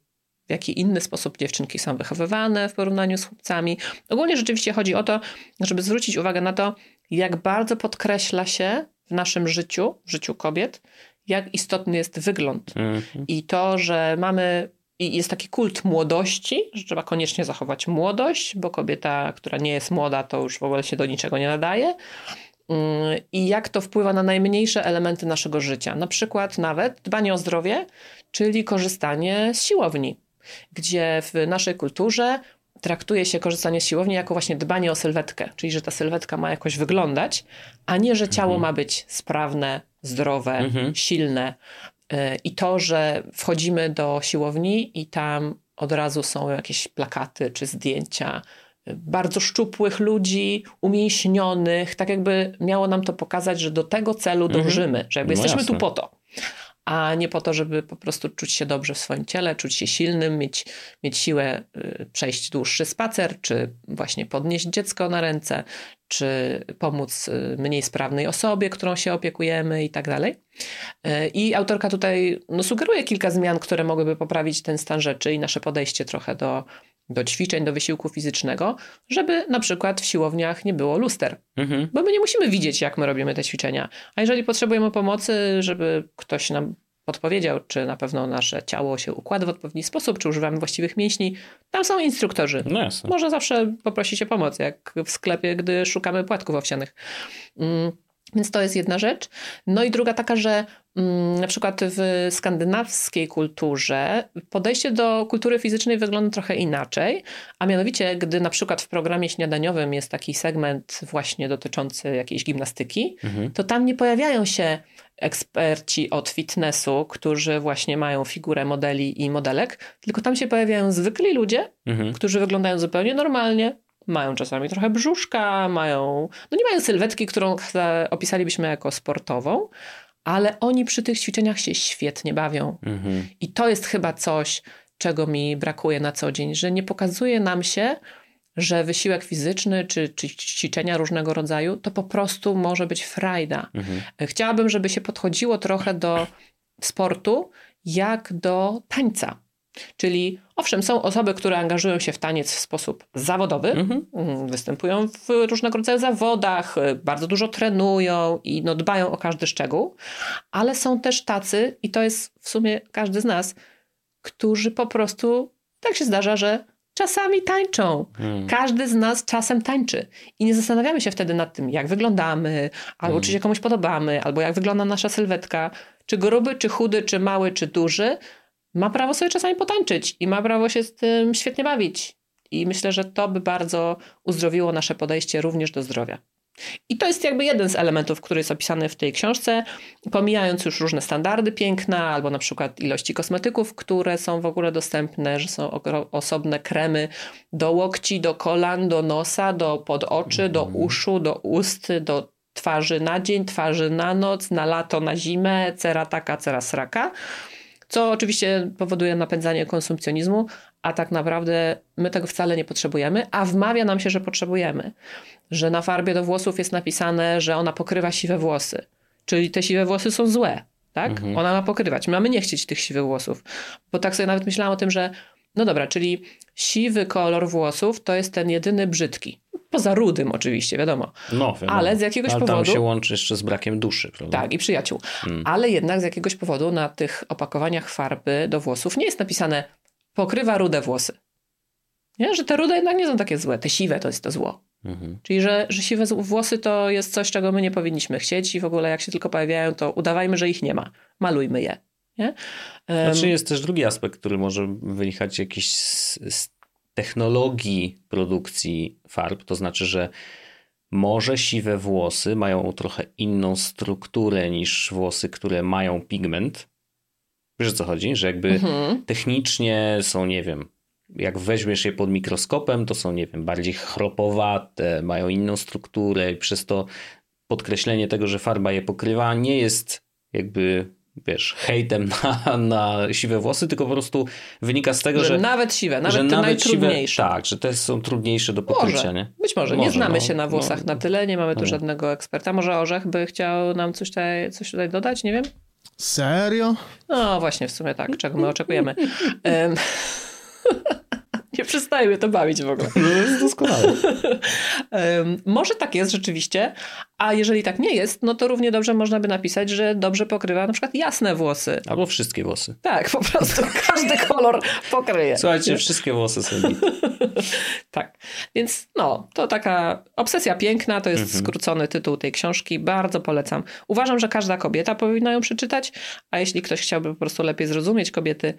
C: w jaki inny sposób dziewczynki są wychowywane w porównaniu z chłopcami. Ogólnie rzeczywiście chodzi o to, żeby zwrócić uwagę na to, jak bardzo podkreśla się w naszym życiu, w życiu kobiet, jak istotny jest wygląd. Mhm. I to, że mamy i jest taki kult młodości, że trzeba koniecznie zachować młodość, bo kobieta, która nie jest młoda, to już w ogóle się do niczego nie nadaje. Mm, I jak to wpływa na najmniejsze elementy naszego życia. Na przykład nawet dbanie o zdrowie, czyli korzystanie z siłowni, gdzie w naszej kulturze traktuje się korzystanie z siłowni jako właśnie dbanie o sylwetkę, czyli że ta sylwetka ma jakoś wyglądać, a nie, że ciało mhm. ma być sprawne, zdrowe, mhm. silne, E, I to, że wchodzimy do siłowni i tam od razu są jakieś plakaty czy zdjęcia e, bardzo szczupłych ludzi, umięśnionych, tak jakby miało nam to pokazać, że do tego celu mhm. dążymy, że jakby no jesteśmy jasne. tu po to a nie po to, żeby po prostu czuć się dobrze w swoim ciele, czuć się silnym, mieć, mieć siłę y, przejść dłuższy spacer, czy właśnie podnieść dziecko na ręce, czy pomóc y, mniej sprawnej osobie, którą się opiekujemy i tak dalej. Y, I autorka tutaj no, sugeruje kilka zmian, które mogłyby poprawić ten stan rzeczy i nasze podejście trochę do, do ćwiczeń, do wysiłku fizycznego, żeby na przykład w siłowniach nie było luster. Mhm. Bo my nie musimy widzieć, jak my robimy te ćwiczenia. A jeżeli potrzebujemy pomocy, żeby ktoś nam podpowiedział, czy na pewno nasze ciało się układa w odpowiedni sposób, czy używamy właściwych mięśni, tam są instruktorzy. No Może zawsze poprosić o pomoc, jak w sklepie, gdy szukamy płatków owsianych. Mm. Więc to jest jedna rzecz. No i druga taka, że na przykład w skandynawskiej kulturze podejście do kultury fizycznej wygląda trochę inaczej, a mianowicie, gdy na przykład w programie śniadaniowym jest taki segment właśnie dotyczący jakiejś gimnastyki, mhm. to tam nie pojawiają się eksperci od fitnessu, którzy właśnie mają figurę modeli i modelek, tylko tam się pojawiają zwykli ludzie, mhm. którzy wyglądają zupełnie normalnie, mają czasami trochę brzuszka, mają, no nie mają sylwetki, którą opisalibyśmy jako sportową, ale oni przy tych ćwiczeniach się świetnie bawią. Mhm. I to jest chyba coś, czego mi brakuje na co dzień, że nie pokazuje nam się, że wysiłek fizyczny czy, czy ćwiczenia różnego rodzaju to po prostu może być frajda. Mhm. Chciałabym, żeby się podchodziło trochę do sportu jak do tańca. Czyli owszem, są osoby, które angażują się w taniec w sposób zawodowy, mhm. Mm, występują w różnego rodzaju zawodach, bardzo dużo trenują i no, dbają o każdy szczegół, ale są też tacy, i to jest w sumie każdy z nas, którzy po prostu tak się zdarza, że czasami tańczą. Hmm. Każdy z nas czasem tańczy. I nie zastanawiamy się wtedy nad tym, jak wyglądamy, albo hmm. czy się komuś podobamy, albo jak wygląda nasza sylwetka. Czy gruby, czy chudy, czy mały, czy duży, ma prawo sobie czasami potańczyć i ma prawo się z tym świetnie bawić. I myślę, że to by bardzo uzdrowiło nasze podejście również do zdrowia. I to jest jakby jeden z elementów, który jest opisany w tej książce, pomijając już różne standardy piękna, albo na przykład ilości kosmetyków, które są w ogóle dostępne, że są osobne kremy do łokci, do kolan, do nosa, do pod oczy, do mhm. uszu, do ust, do twarzy na dzień, twarzy na noc, na lato, na zimę, cera taka, cera sraka co oczywiście powoduje napędzanie konsumpcjonizmu, a tak naprawdę my tego wcale nie potrzebujemy, a wmawia nam się, że potrzebujemy. Że na farbie do włosów jest napisane, że ona pokrywa siwe włosy. Czyli te siwe włosy są złe, tak? Mhm. Ona ma pokrywać. Mamy nie chcieć tych siwych włosów. Bo tak sobie nawet myślałam o tym, że no dobra, czyli siwy kolor włosów to jest ten jedyny brzydki. Poza rudym oczywiście, wiadomo. No, wiadomo. Ale z jakiegoś
B: Ale
C: powodu...
B: tam się łączy jeszcze z brakiem duszy, prawda?
C: Tak, i przyjaciół. Hmm. Ale jednak z jakiegoś powodu na tych opakowaniach farby do włosów nie jest napisane pokrywa rude włosy. Nie? Że te rude jednak nie są takie złe. Te siwe to jest to zło. Mhm. Czyli, że, że siwe włosy to jest coś, czego my nie powinniśmy chcieć i w ogóle jak się tylko pojawiają, to udawajmy, że ich nie ma. Malujmy je. Nie?
B: Um, znaczy jest też drugi aspekt, który może wynikać jakiś z, z technologii produkcji farb, to znaczy, że może siwe włosy mają trochę inną strukturę niż włosy, które mają pigment. Wiesz o co chodzi? Że jakby
C: Mhm.
B: technicznie są, nie wiem, jak weźmiesz je pod mikroskopem, to są, nie wiem, bardziej chropowate, mają inną strukturę i przez to podkreślenie tego, że farba je pokrywa, nie jest jakby, wiesz, hejtem na, na siwe włosy, tylko po prostu wynika z tego,
C: Że,
B: że,
C: nawet siwe, nawet
B: że
C: te
B: nawet siwe,
C: najtrudniejsze.
B: tak, że te są trudniejsze do pokrycia,
C: Może,
B: nie?
C: być może. Nie
B: Może,
C: znamy
B: no,
C: się na włosach
B: no.
C: na tyle, nie mamy tu
B: No.
C: żadnego eksperta. Może Orzech by chciał nam coś tutaj, coś tutaj dodać, nie wiem?
A: Serio?
C: No właśnie, w sumie tak, czego my oczekujemy. Em, nie przestaje mnie to bawić w ogóle.
B: No jest doskonale.
C: Może tak jest rzeczywiście, a jeżeli tak nie jest, no to równie dobrze można by napisać, że dobrze pokrywa na przykład jasne włosy.
B: Albo wszystkie włosy.
C: Tak, po prostu każdy kolor pokryje.
B: Słuchajcie, wszystkie włosy są.
C: Tak, więc no, to taka obsesja piękna, to jest
B: Mhm.
C: skrócony tytuł tej książki, bardzo polecam. Uważam, że każda kobieta powinna ją przeczytać, a jeśli ktoś chciałby po prostu lepiej zrozumieć kobiety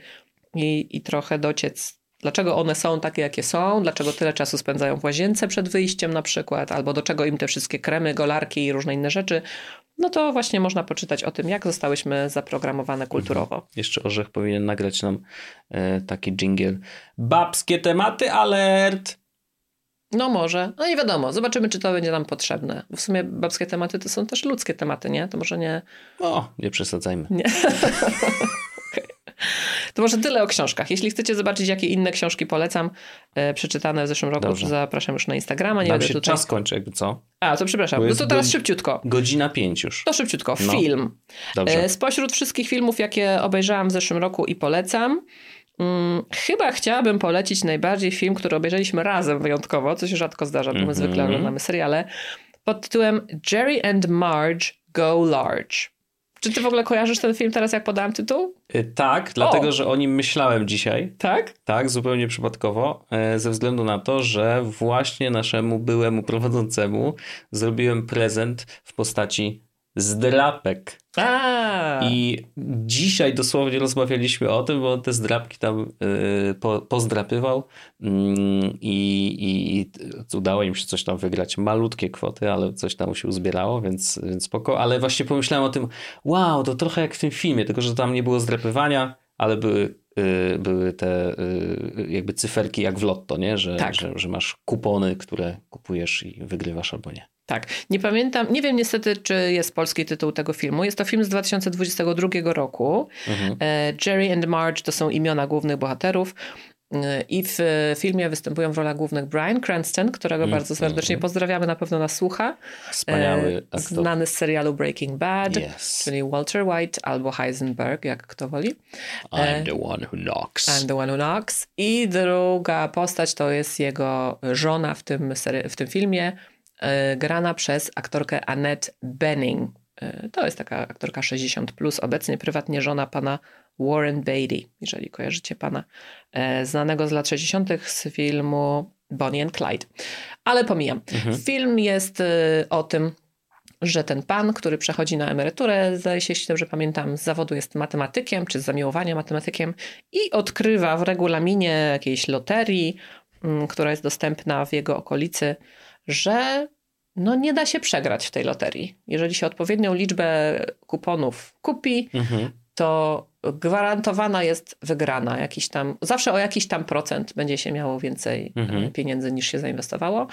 C: i, i trochę dociec, dlaczego one są takie, jakie są, dlaczego tyle czasu spędzają w łazience przed wyjściem na przykład, albo do czego im te wszystkie kremy, golarki i różne inne rzeczy, no to właśnie można poczytać o tym, jak zostałyśmy zaprogramowane kulturowo.
B: Jeszcze Orzech powinien nagrać nam e, taki jingle. Babskie tematy alert!
C: No może, no nie wiadomo, zobaczymy, czy to będzie nam potrzebne. W sumie babskie tematy to są też ludzkie tematy, nie? To może nie...
B: O, nie przesadzajmy.
C: Nie. To może tyle o książkach. Jeśli chcecie zobaczyć, jakie inne książki polecam, e, przeczytane w zeszłym roku,
B: Dobrze.
C: to zapraszam już na Instagrama. Nie
B: Nam się
C: tutaj...
B: czas kończy, jakby co?
C: A, to przepraszam. No to teraz szybciutko.
B: Godzina pięć już.
C: To szybciutko.
B: No.
C: Film.
B: Dobrze.
C: E, Spośród wszystkich filmów, jakie obejrzałam w zeszłym roku i polecam, mm, chyba chciałabym polecić najbardziej film, który obejrzeliśmy razem wyjątkowo, co się rzadko zdarza, bo my
B: Mhm.
C: zwykle oglądamy seriale, pod tytułem Jerry and Marge Go Large. Czy ty w ogóle kojarzysz ten film teraz, jak podałam tytuł?
B: Y, Tak, dlatego, że o nim myślałem dzisiaj.
C: Tak?
B: Tak, zupełnie przypadkowo, e, ze względu na to, że właśnie naszemu byłemu prowadzącemu zrobiłem prezent w postaci zdrapek.
C: A,
B: I dzisiaj dosłownie rozmawialiśmy o tym, bo on te zdrapki tam y, po, pozdrapywał mm, i, i, udało im się coś tam wygrać. Malutkie kwoty, ale coś tam się uzbierało, więc, więc spoko. Ale właśnie pomyślałem o tym, wow, to trochę jak w tym filmie, tylko że tam nie było zdrapywania, ale były, y, były te y, jakby cyferki jak w lotto, nie? Że,
C: Tak.
B: że, że masz kupony, które kupujesz i wygrywasz albo nie.
C: Tak. Nie pamiętam, nie wiem niestety, czy jest polski tytuł tego filmu. Jest to film z 2022 roku.
B: Mhm.
C: E, Jerry and Marge to są imiona głównych bohaterów. E, I w filmie występują w rolach głównych Brian Cranston, którego
B: Mhm.
C: bardzo serdecznie pozdrawiamy, na pewno nas słucha.
B: Wspaniały
C: E,
B: aktor.
C: Znany z serialu Breaking Bad,
B: Yes.
C: czyli Walter White albo Heisenberg, jak kto woli.
B: I'm the one who knocks.
C: I'm the one who knocks. I druga postać to jest jego żona w tym, w tym filmie, grana przez aktorkę Annette Bening. E, To jest taka aktorka 60, plus, obecnie prywatnie żona pana Warren Beatty, jeżeli kojarzycie pana, e, znanego z lat 60. z filmu Bonnie and Clyde. Ale pomijam. Film jest e, o tym, że ten pan, który przechodzi na emeryturę, zdaje się, jeśli dobrze pamiętam, z zawodu jest matematykiem, czy z zamiłowania matematykiem i odkrywa w regulaminie jakiejś loterii, mm, która jest dostępna w jego okolicy, że no nie da się przegrać w tej loterii. Jeżeli się odpowiednią liczbę kuponów kupi,
B: Mhm.
C: to gwarantowana jest wygrana. Jakiś tam, zawsze o jakiś tam procent będzie się miało więcej
B: Mhm.
C: e, pieniędzy niż się zainwestowało.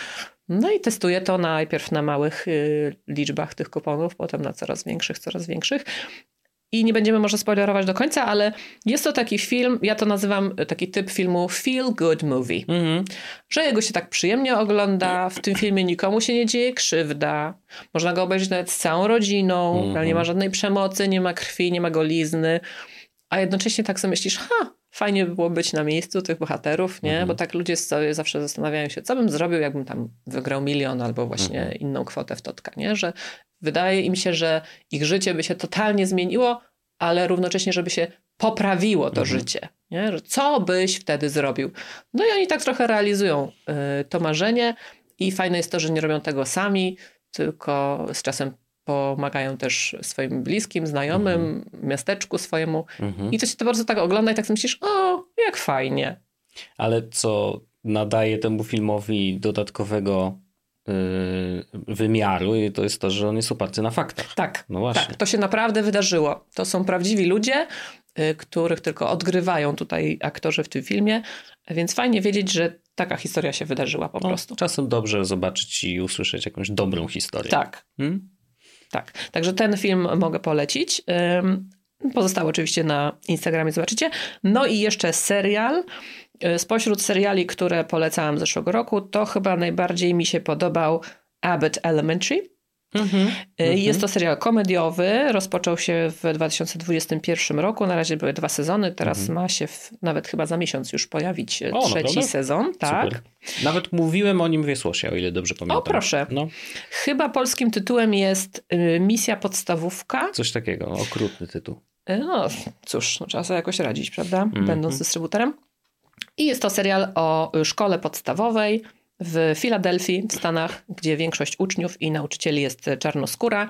C: No i testuje to najpierw na małych y, liczbach tych kuponów, potem na coraz większych, coraz większych. I nie będziemy może spoilerować do końca, ale jest to taki film, ja to nazywam e, taki typ filmu feel good movie
B: Mhm.
C: że jego się tak przyjemnie ogląda, w tym filmie nikomu się nie dzieje krzywda, można go obejrzeć nawet z całą rodziną,
B: Mhm.
C: tam nie ma żadnej przemocy, nie ma krwi, nie ma golizny, a jednocześnie tak sobie myślisz, ha, fajnie by było być na miejscu tych bohaterów, nie?
B: Mhm.
C: Bo tak ludzie sobie zawsze zastanawiają się, co bym zrobił, jakbym tam wygrał milion albo właśnie
B: Mhm.
C: inną kwotę w totka, nie? Że wydaje im się, że ich życie by się totalnie zmieniło, ale równocześnie, żeby się poprawiło to
B: Mhm.
C: życie. Nie? Że co byś wtedy zrobił? No i oni tak trochę realizują y, to marzenie i fajne jest to, że nie robią tego sami, tylko z czasem pomagają też swoim bliskim, znajomym, miasteczku swojemu.
B: Mhm.
C: I to się to bardzo tak ogląda i tak sobie myślisz, o, jak fajnie.
B: Ale co nadaje temu filmowi dodatkowego yy, wymiaru i to jest to, że on jest oparty na faktach.
C: Tak,
B: No właśnie.
C: tak, to się naprawdę wydarzyło. To są prawdziwi ludzie, y, których tylko odgrywają tutaj aktorzy w tym filmie, więc fajnie wiedzieć, że taka historia się wydarzyła po
B: No,
C: prostu.
B: czasem dobrze zobaczyć i usłyszeć jakąś dobrą historię.
C: Tak,
B: Hmm?
C: Tak. Także ten film mogę polecić. Pozostałe oczywiście na Instagramie zobaczycie. No i jeszcze serial. Y, Spośród seriali, które polecałam zeszłego roku, to chyba najbardziej mi się podobał Abbott Elementary.
B: Mhm.
C: Y, Jest to serial komediowy, rozpoczął się w 2021 roku, na razie były dwa sezony, teraz ma się w, nawet chyba za miesiąc już pojawić
B: Mhm. O,
C: trzeci
B: naprawdę?
C: sezon. Tak.
B: Super. Nawet mówiłem o nim w Wiesłosie, o ile dobrze pamiętam.
C: O, proszę.
B: No,
C: Chyba polskim tytułem jest y, Misja Podstawówka.
B: coś takiego, okrutny tytuł.
C: Y, No cóż, no, trzeba sobie jakoś radzić, prawda?
B: Mhm.
C: Będąc dystrybutorem. I jest to serial o y, szkole podstawowej w Filadelfii w Stanach, gdzie większość uczniów i nauczycieli jest czarnoskóra,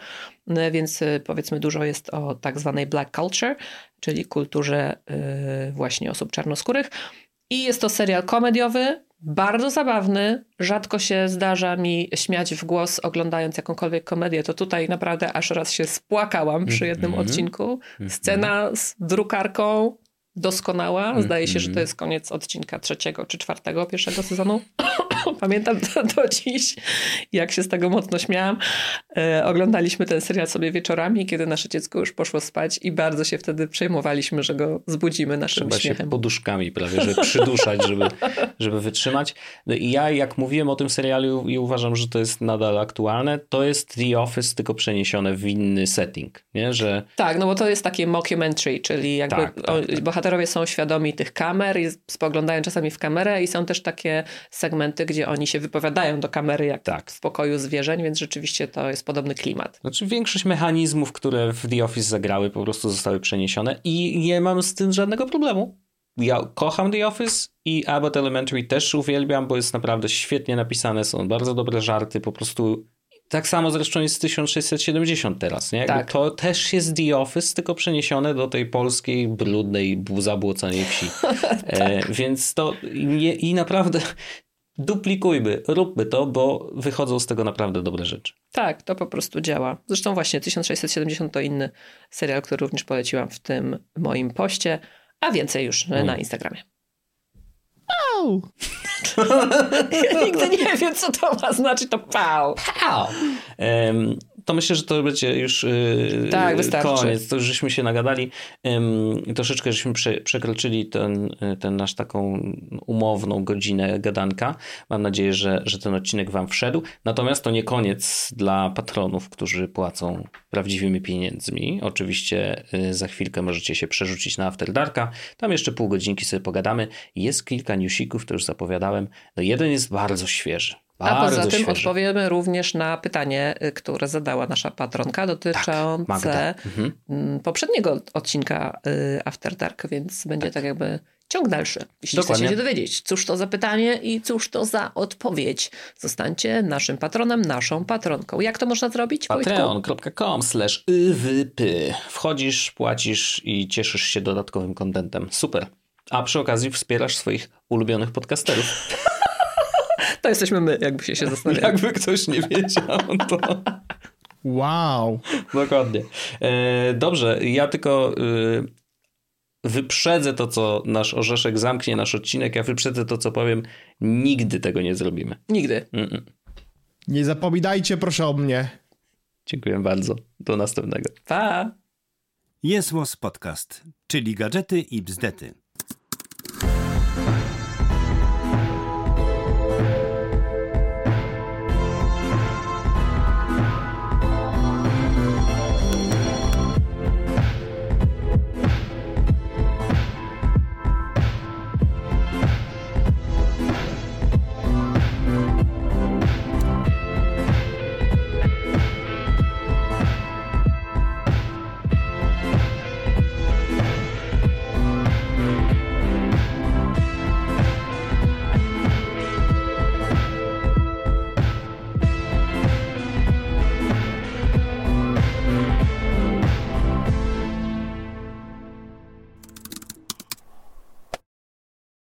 C: więc y, powiedzmy dużo jest o tak zwanej black culture, czyli kulturze y, właśnie osób czarnoskórych. I jest to serial komediowy, bardzo zabawny. Rzadko się zdarza mi śmiać w głos oglądając jakąkolwiek komedię. To tutaj naprawdę aż raz się spłakałam przy jednym
B: Mhm.
C: odcinku. Scena z drukarką doskonała. Zdaje się, że to
B: Mhm.
C: jest koniec odcinka trzeciego czy czwartego pierwszego sezonu. Pamiętam to do dziś, jak się z tego mocno śmiałam. E, oglądaliśmy ten serial sobie wieczorami, kiedy nasze dziecko już poszło spać i bardzo się wtedy przejmowaliśmy, że go zbudzimy naszym
B: Trzeba się
C: śmiechem.
B: poduszkami prawie, żeby przyduszać, żeby, żeby wytrzymać. No i ja jak mówiłem o tym serialu i uważam, że to jest nadal aktualne, to jest The Office, tylko przeniesione w inny setting, nie? Że
C: Tak, no bo to jest takie mockumentary, czyli jakby
B: Tak, tak,
C: o,
B: tak.
C: bohaterowie są świadomi tych kamer i spoglądają czasami w kamerę i są też takie segmenty, gdzie oni się wypowiadają do kamery jak
B: Tak.
C: w pokoju zwierzeń, więc rzeczywiście to jest podobny klimat.
B: Znaczy większość mechanizmów, które w The Office zagrały, po prostu zostały przeniesione i nie mam z tym żadnego problemu. Ja kocham The Office i Abbott Elementary też uwielbiam, bo jest naprawdę świetnie napisane, są bardzo dobre żarty, po prostu tak samo zresztą jest 1670 teraz, nie?
C: Tak.
B: To też jest The Office, tylko przeniesione do tej polskiej, brudnej, zabłoconej wsi. e, więc to i, i naprawdę duplikujmy, róbmy to, bo wychodzą z tego naprawdę dobre rzeczy.
C: Tak, to po prostu działa. Zresztą właśnie 1670 to inny serial, który również poleciłam w tym moim poście, a więcej już
B: Mm.
C: na Instagramie.
A: Au!
C: Ja nigdy nie wiem, co to ma znaczyć, to pał.
B: Em, to myślę, że to będzie już yy,
C: Tak, wystarczy.
B: koniec. To już żeśmy się nagadali. Troszeczkę żeśmy prze, przekroczyli ten, ten nasz taką umowną godzinę gadanka. Mam nadzieję, że, że ten odcinek wam wszedł. Natomiast to nie koniec dla patronów, którzy płacą prawdziwymi pieniędzmi. Oczywiście y, za chwilkę możecie się przerzucić na After Darka. Tam jeszcze pół godzinki sobie pogadamy. Jest kilka newsików, to już zapowiadałem. No jeden jest bardzo świeży.
C: A
B: Bardzo
C: poza tym odpowiemy również na pytanie, y, które zadała nasza patronka dotyczące
B: Magda. Mhm.
C: mm, poprzedniego odcinka y, After Dark, więc będzie tak, jakby ciąg dalszy. Jeśli
B: Dokładnie.
C: chcecie się dowiedzieć, cóż to za pytanie i cóż to za odpowiedź. Zostańcie naszym patronem, naszą patronką. Jak to można zrobić?
B: Patreon.com slash. Wchodzisz, płacisz i cieszysz się dodatkowym kontentem. Super. A przy okazji wspierasz swoich ulubionych podcasterów.
C: To jesteśmy my, jakby się zastanawiali.
B: Jakby ktoś nie wiedział, to
A: Wow.
B: dokładnie. E, dobrze, ja tylko e, wyprzedzę to, co nasz orzeszek zamknie nasz odcinek, ja wyprzedzę to, co powiem. Nigdy tego nie zrobimy.
C: Nigdy.
B: Mm-mm.
A: Nie zapominajcie proszę o mnie.
B: Dziękuję bardzo. Do następnego.
C: Pa!
D: Jest Podcast, czyli gadżety i bzdety.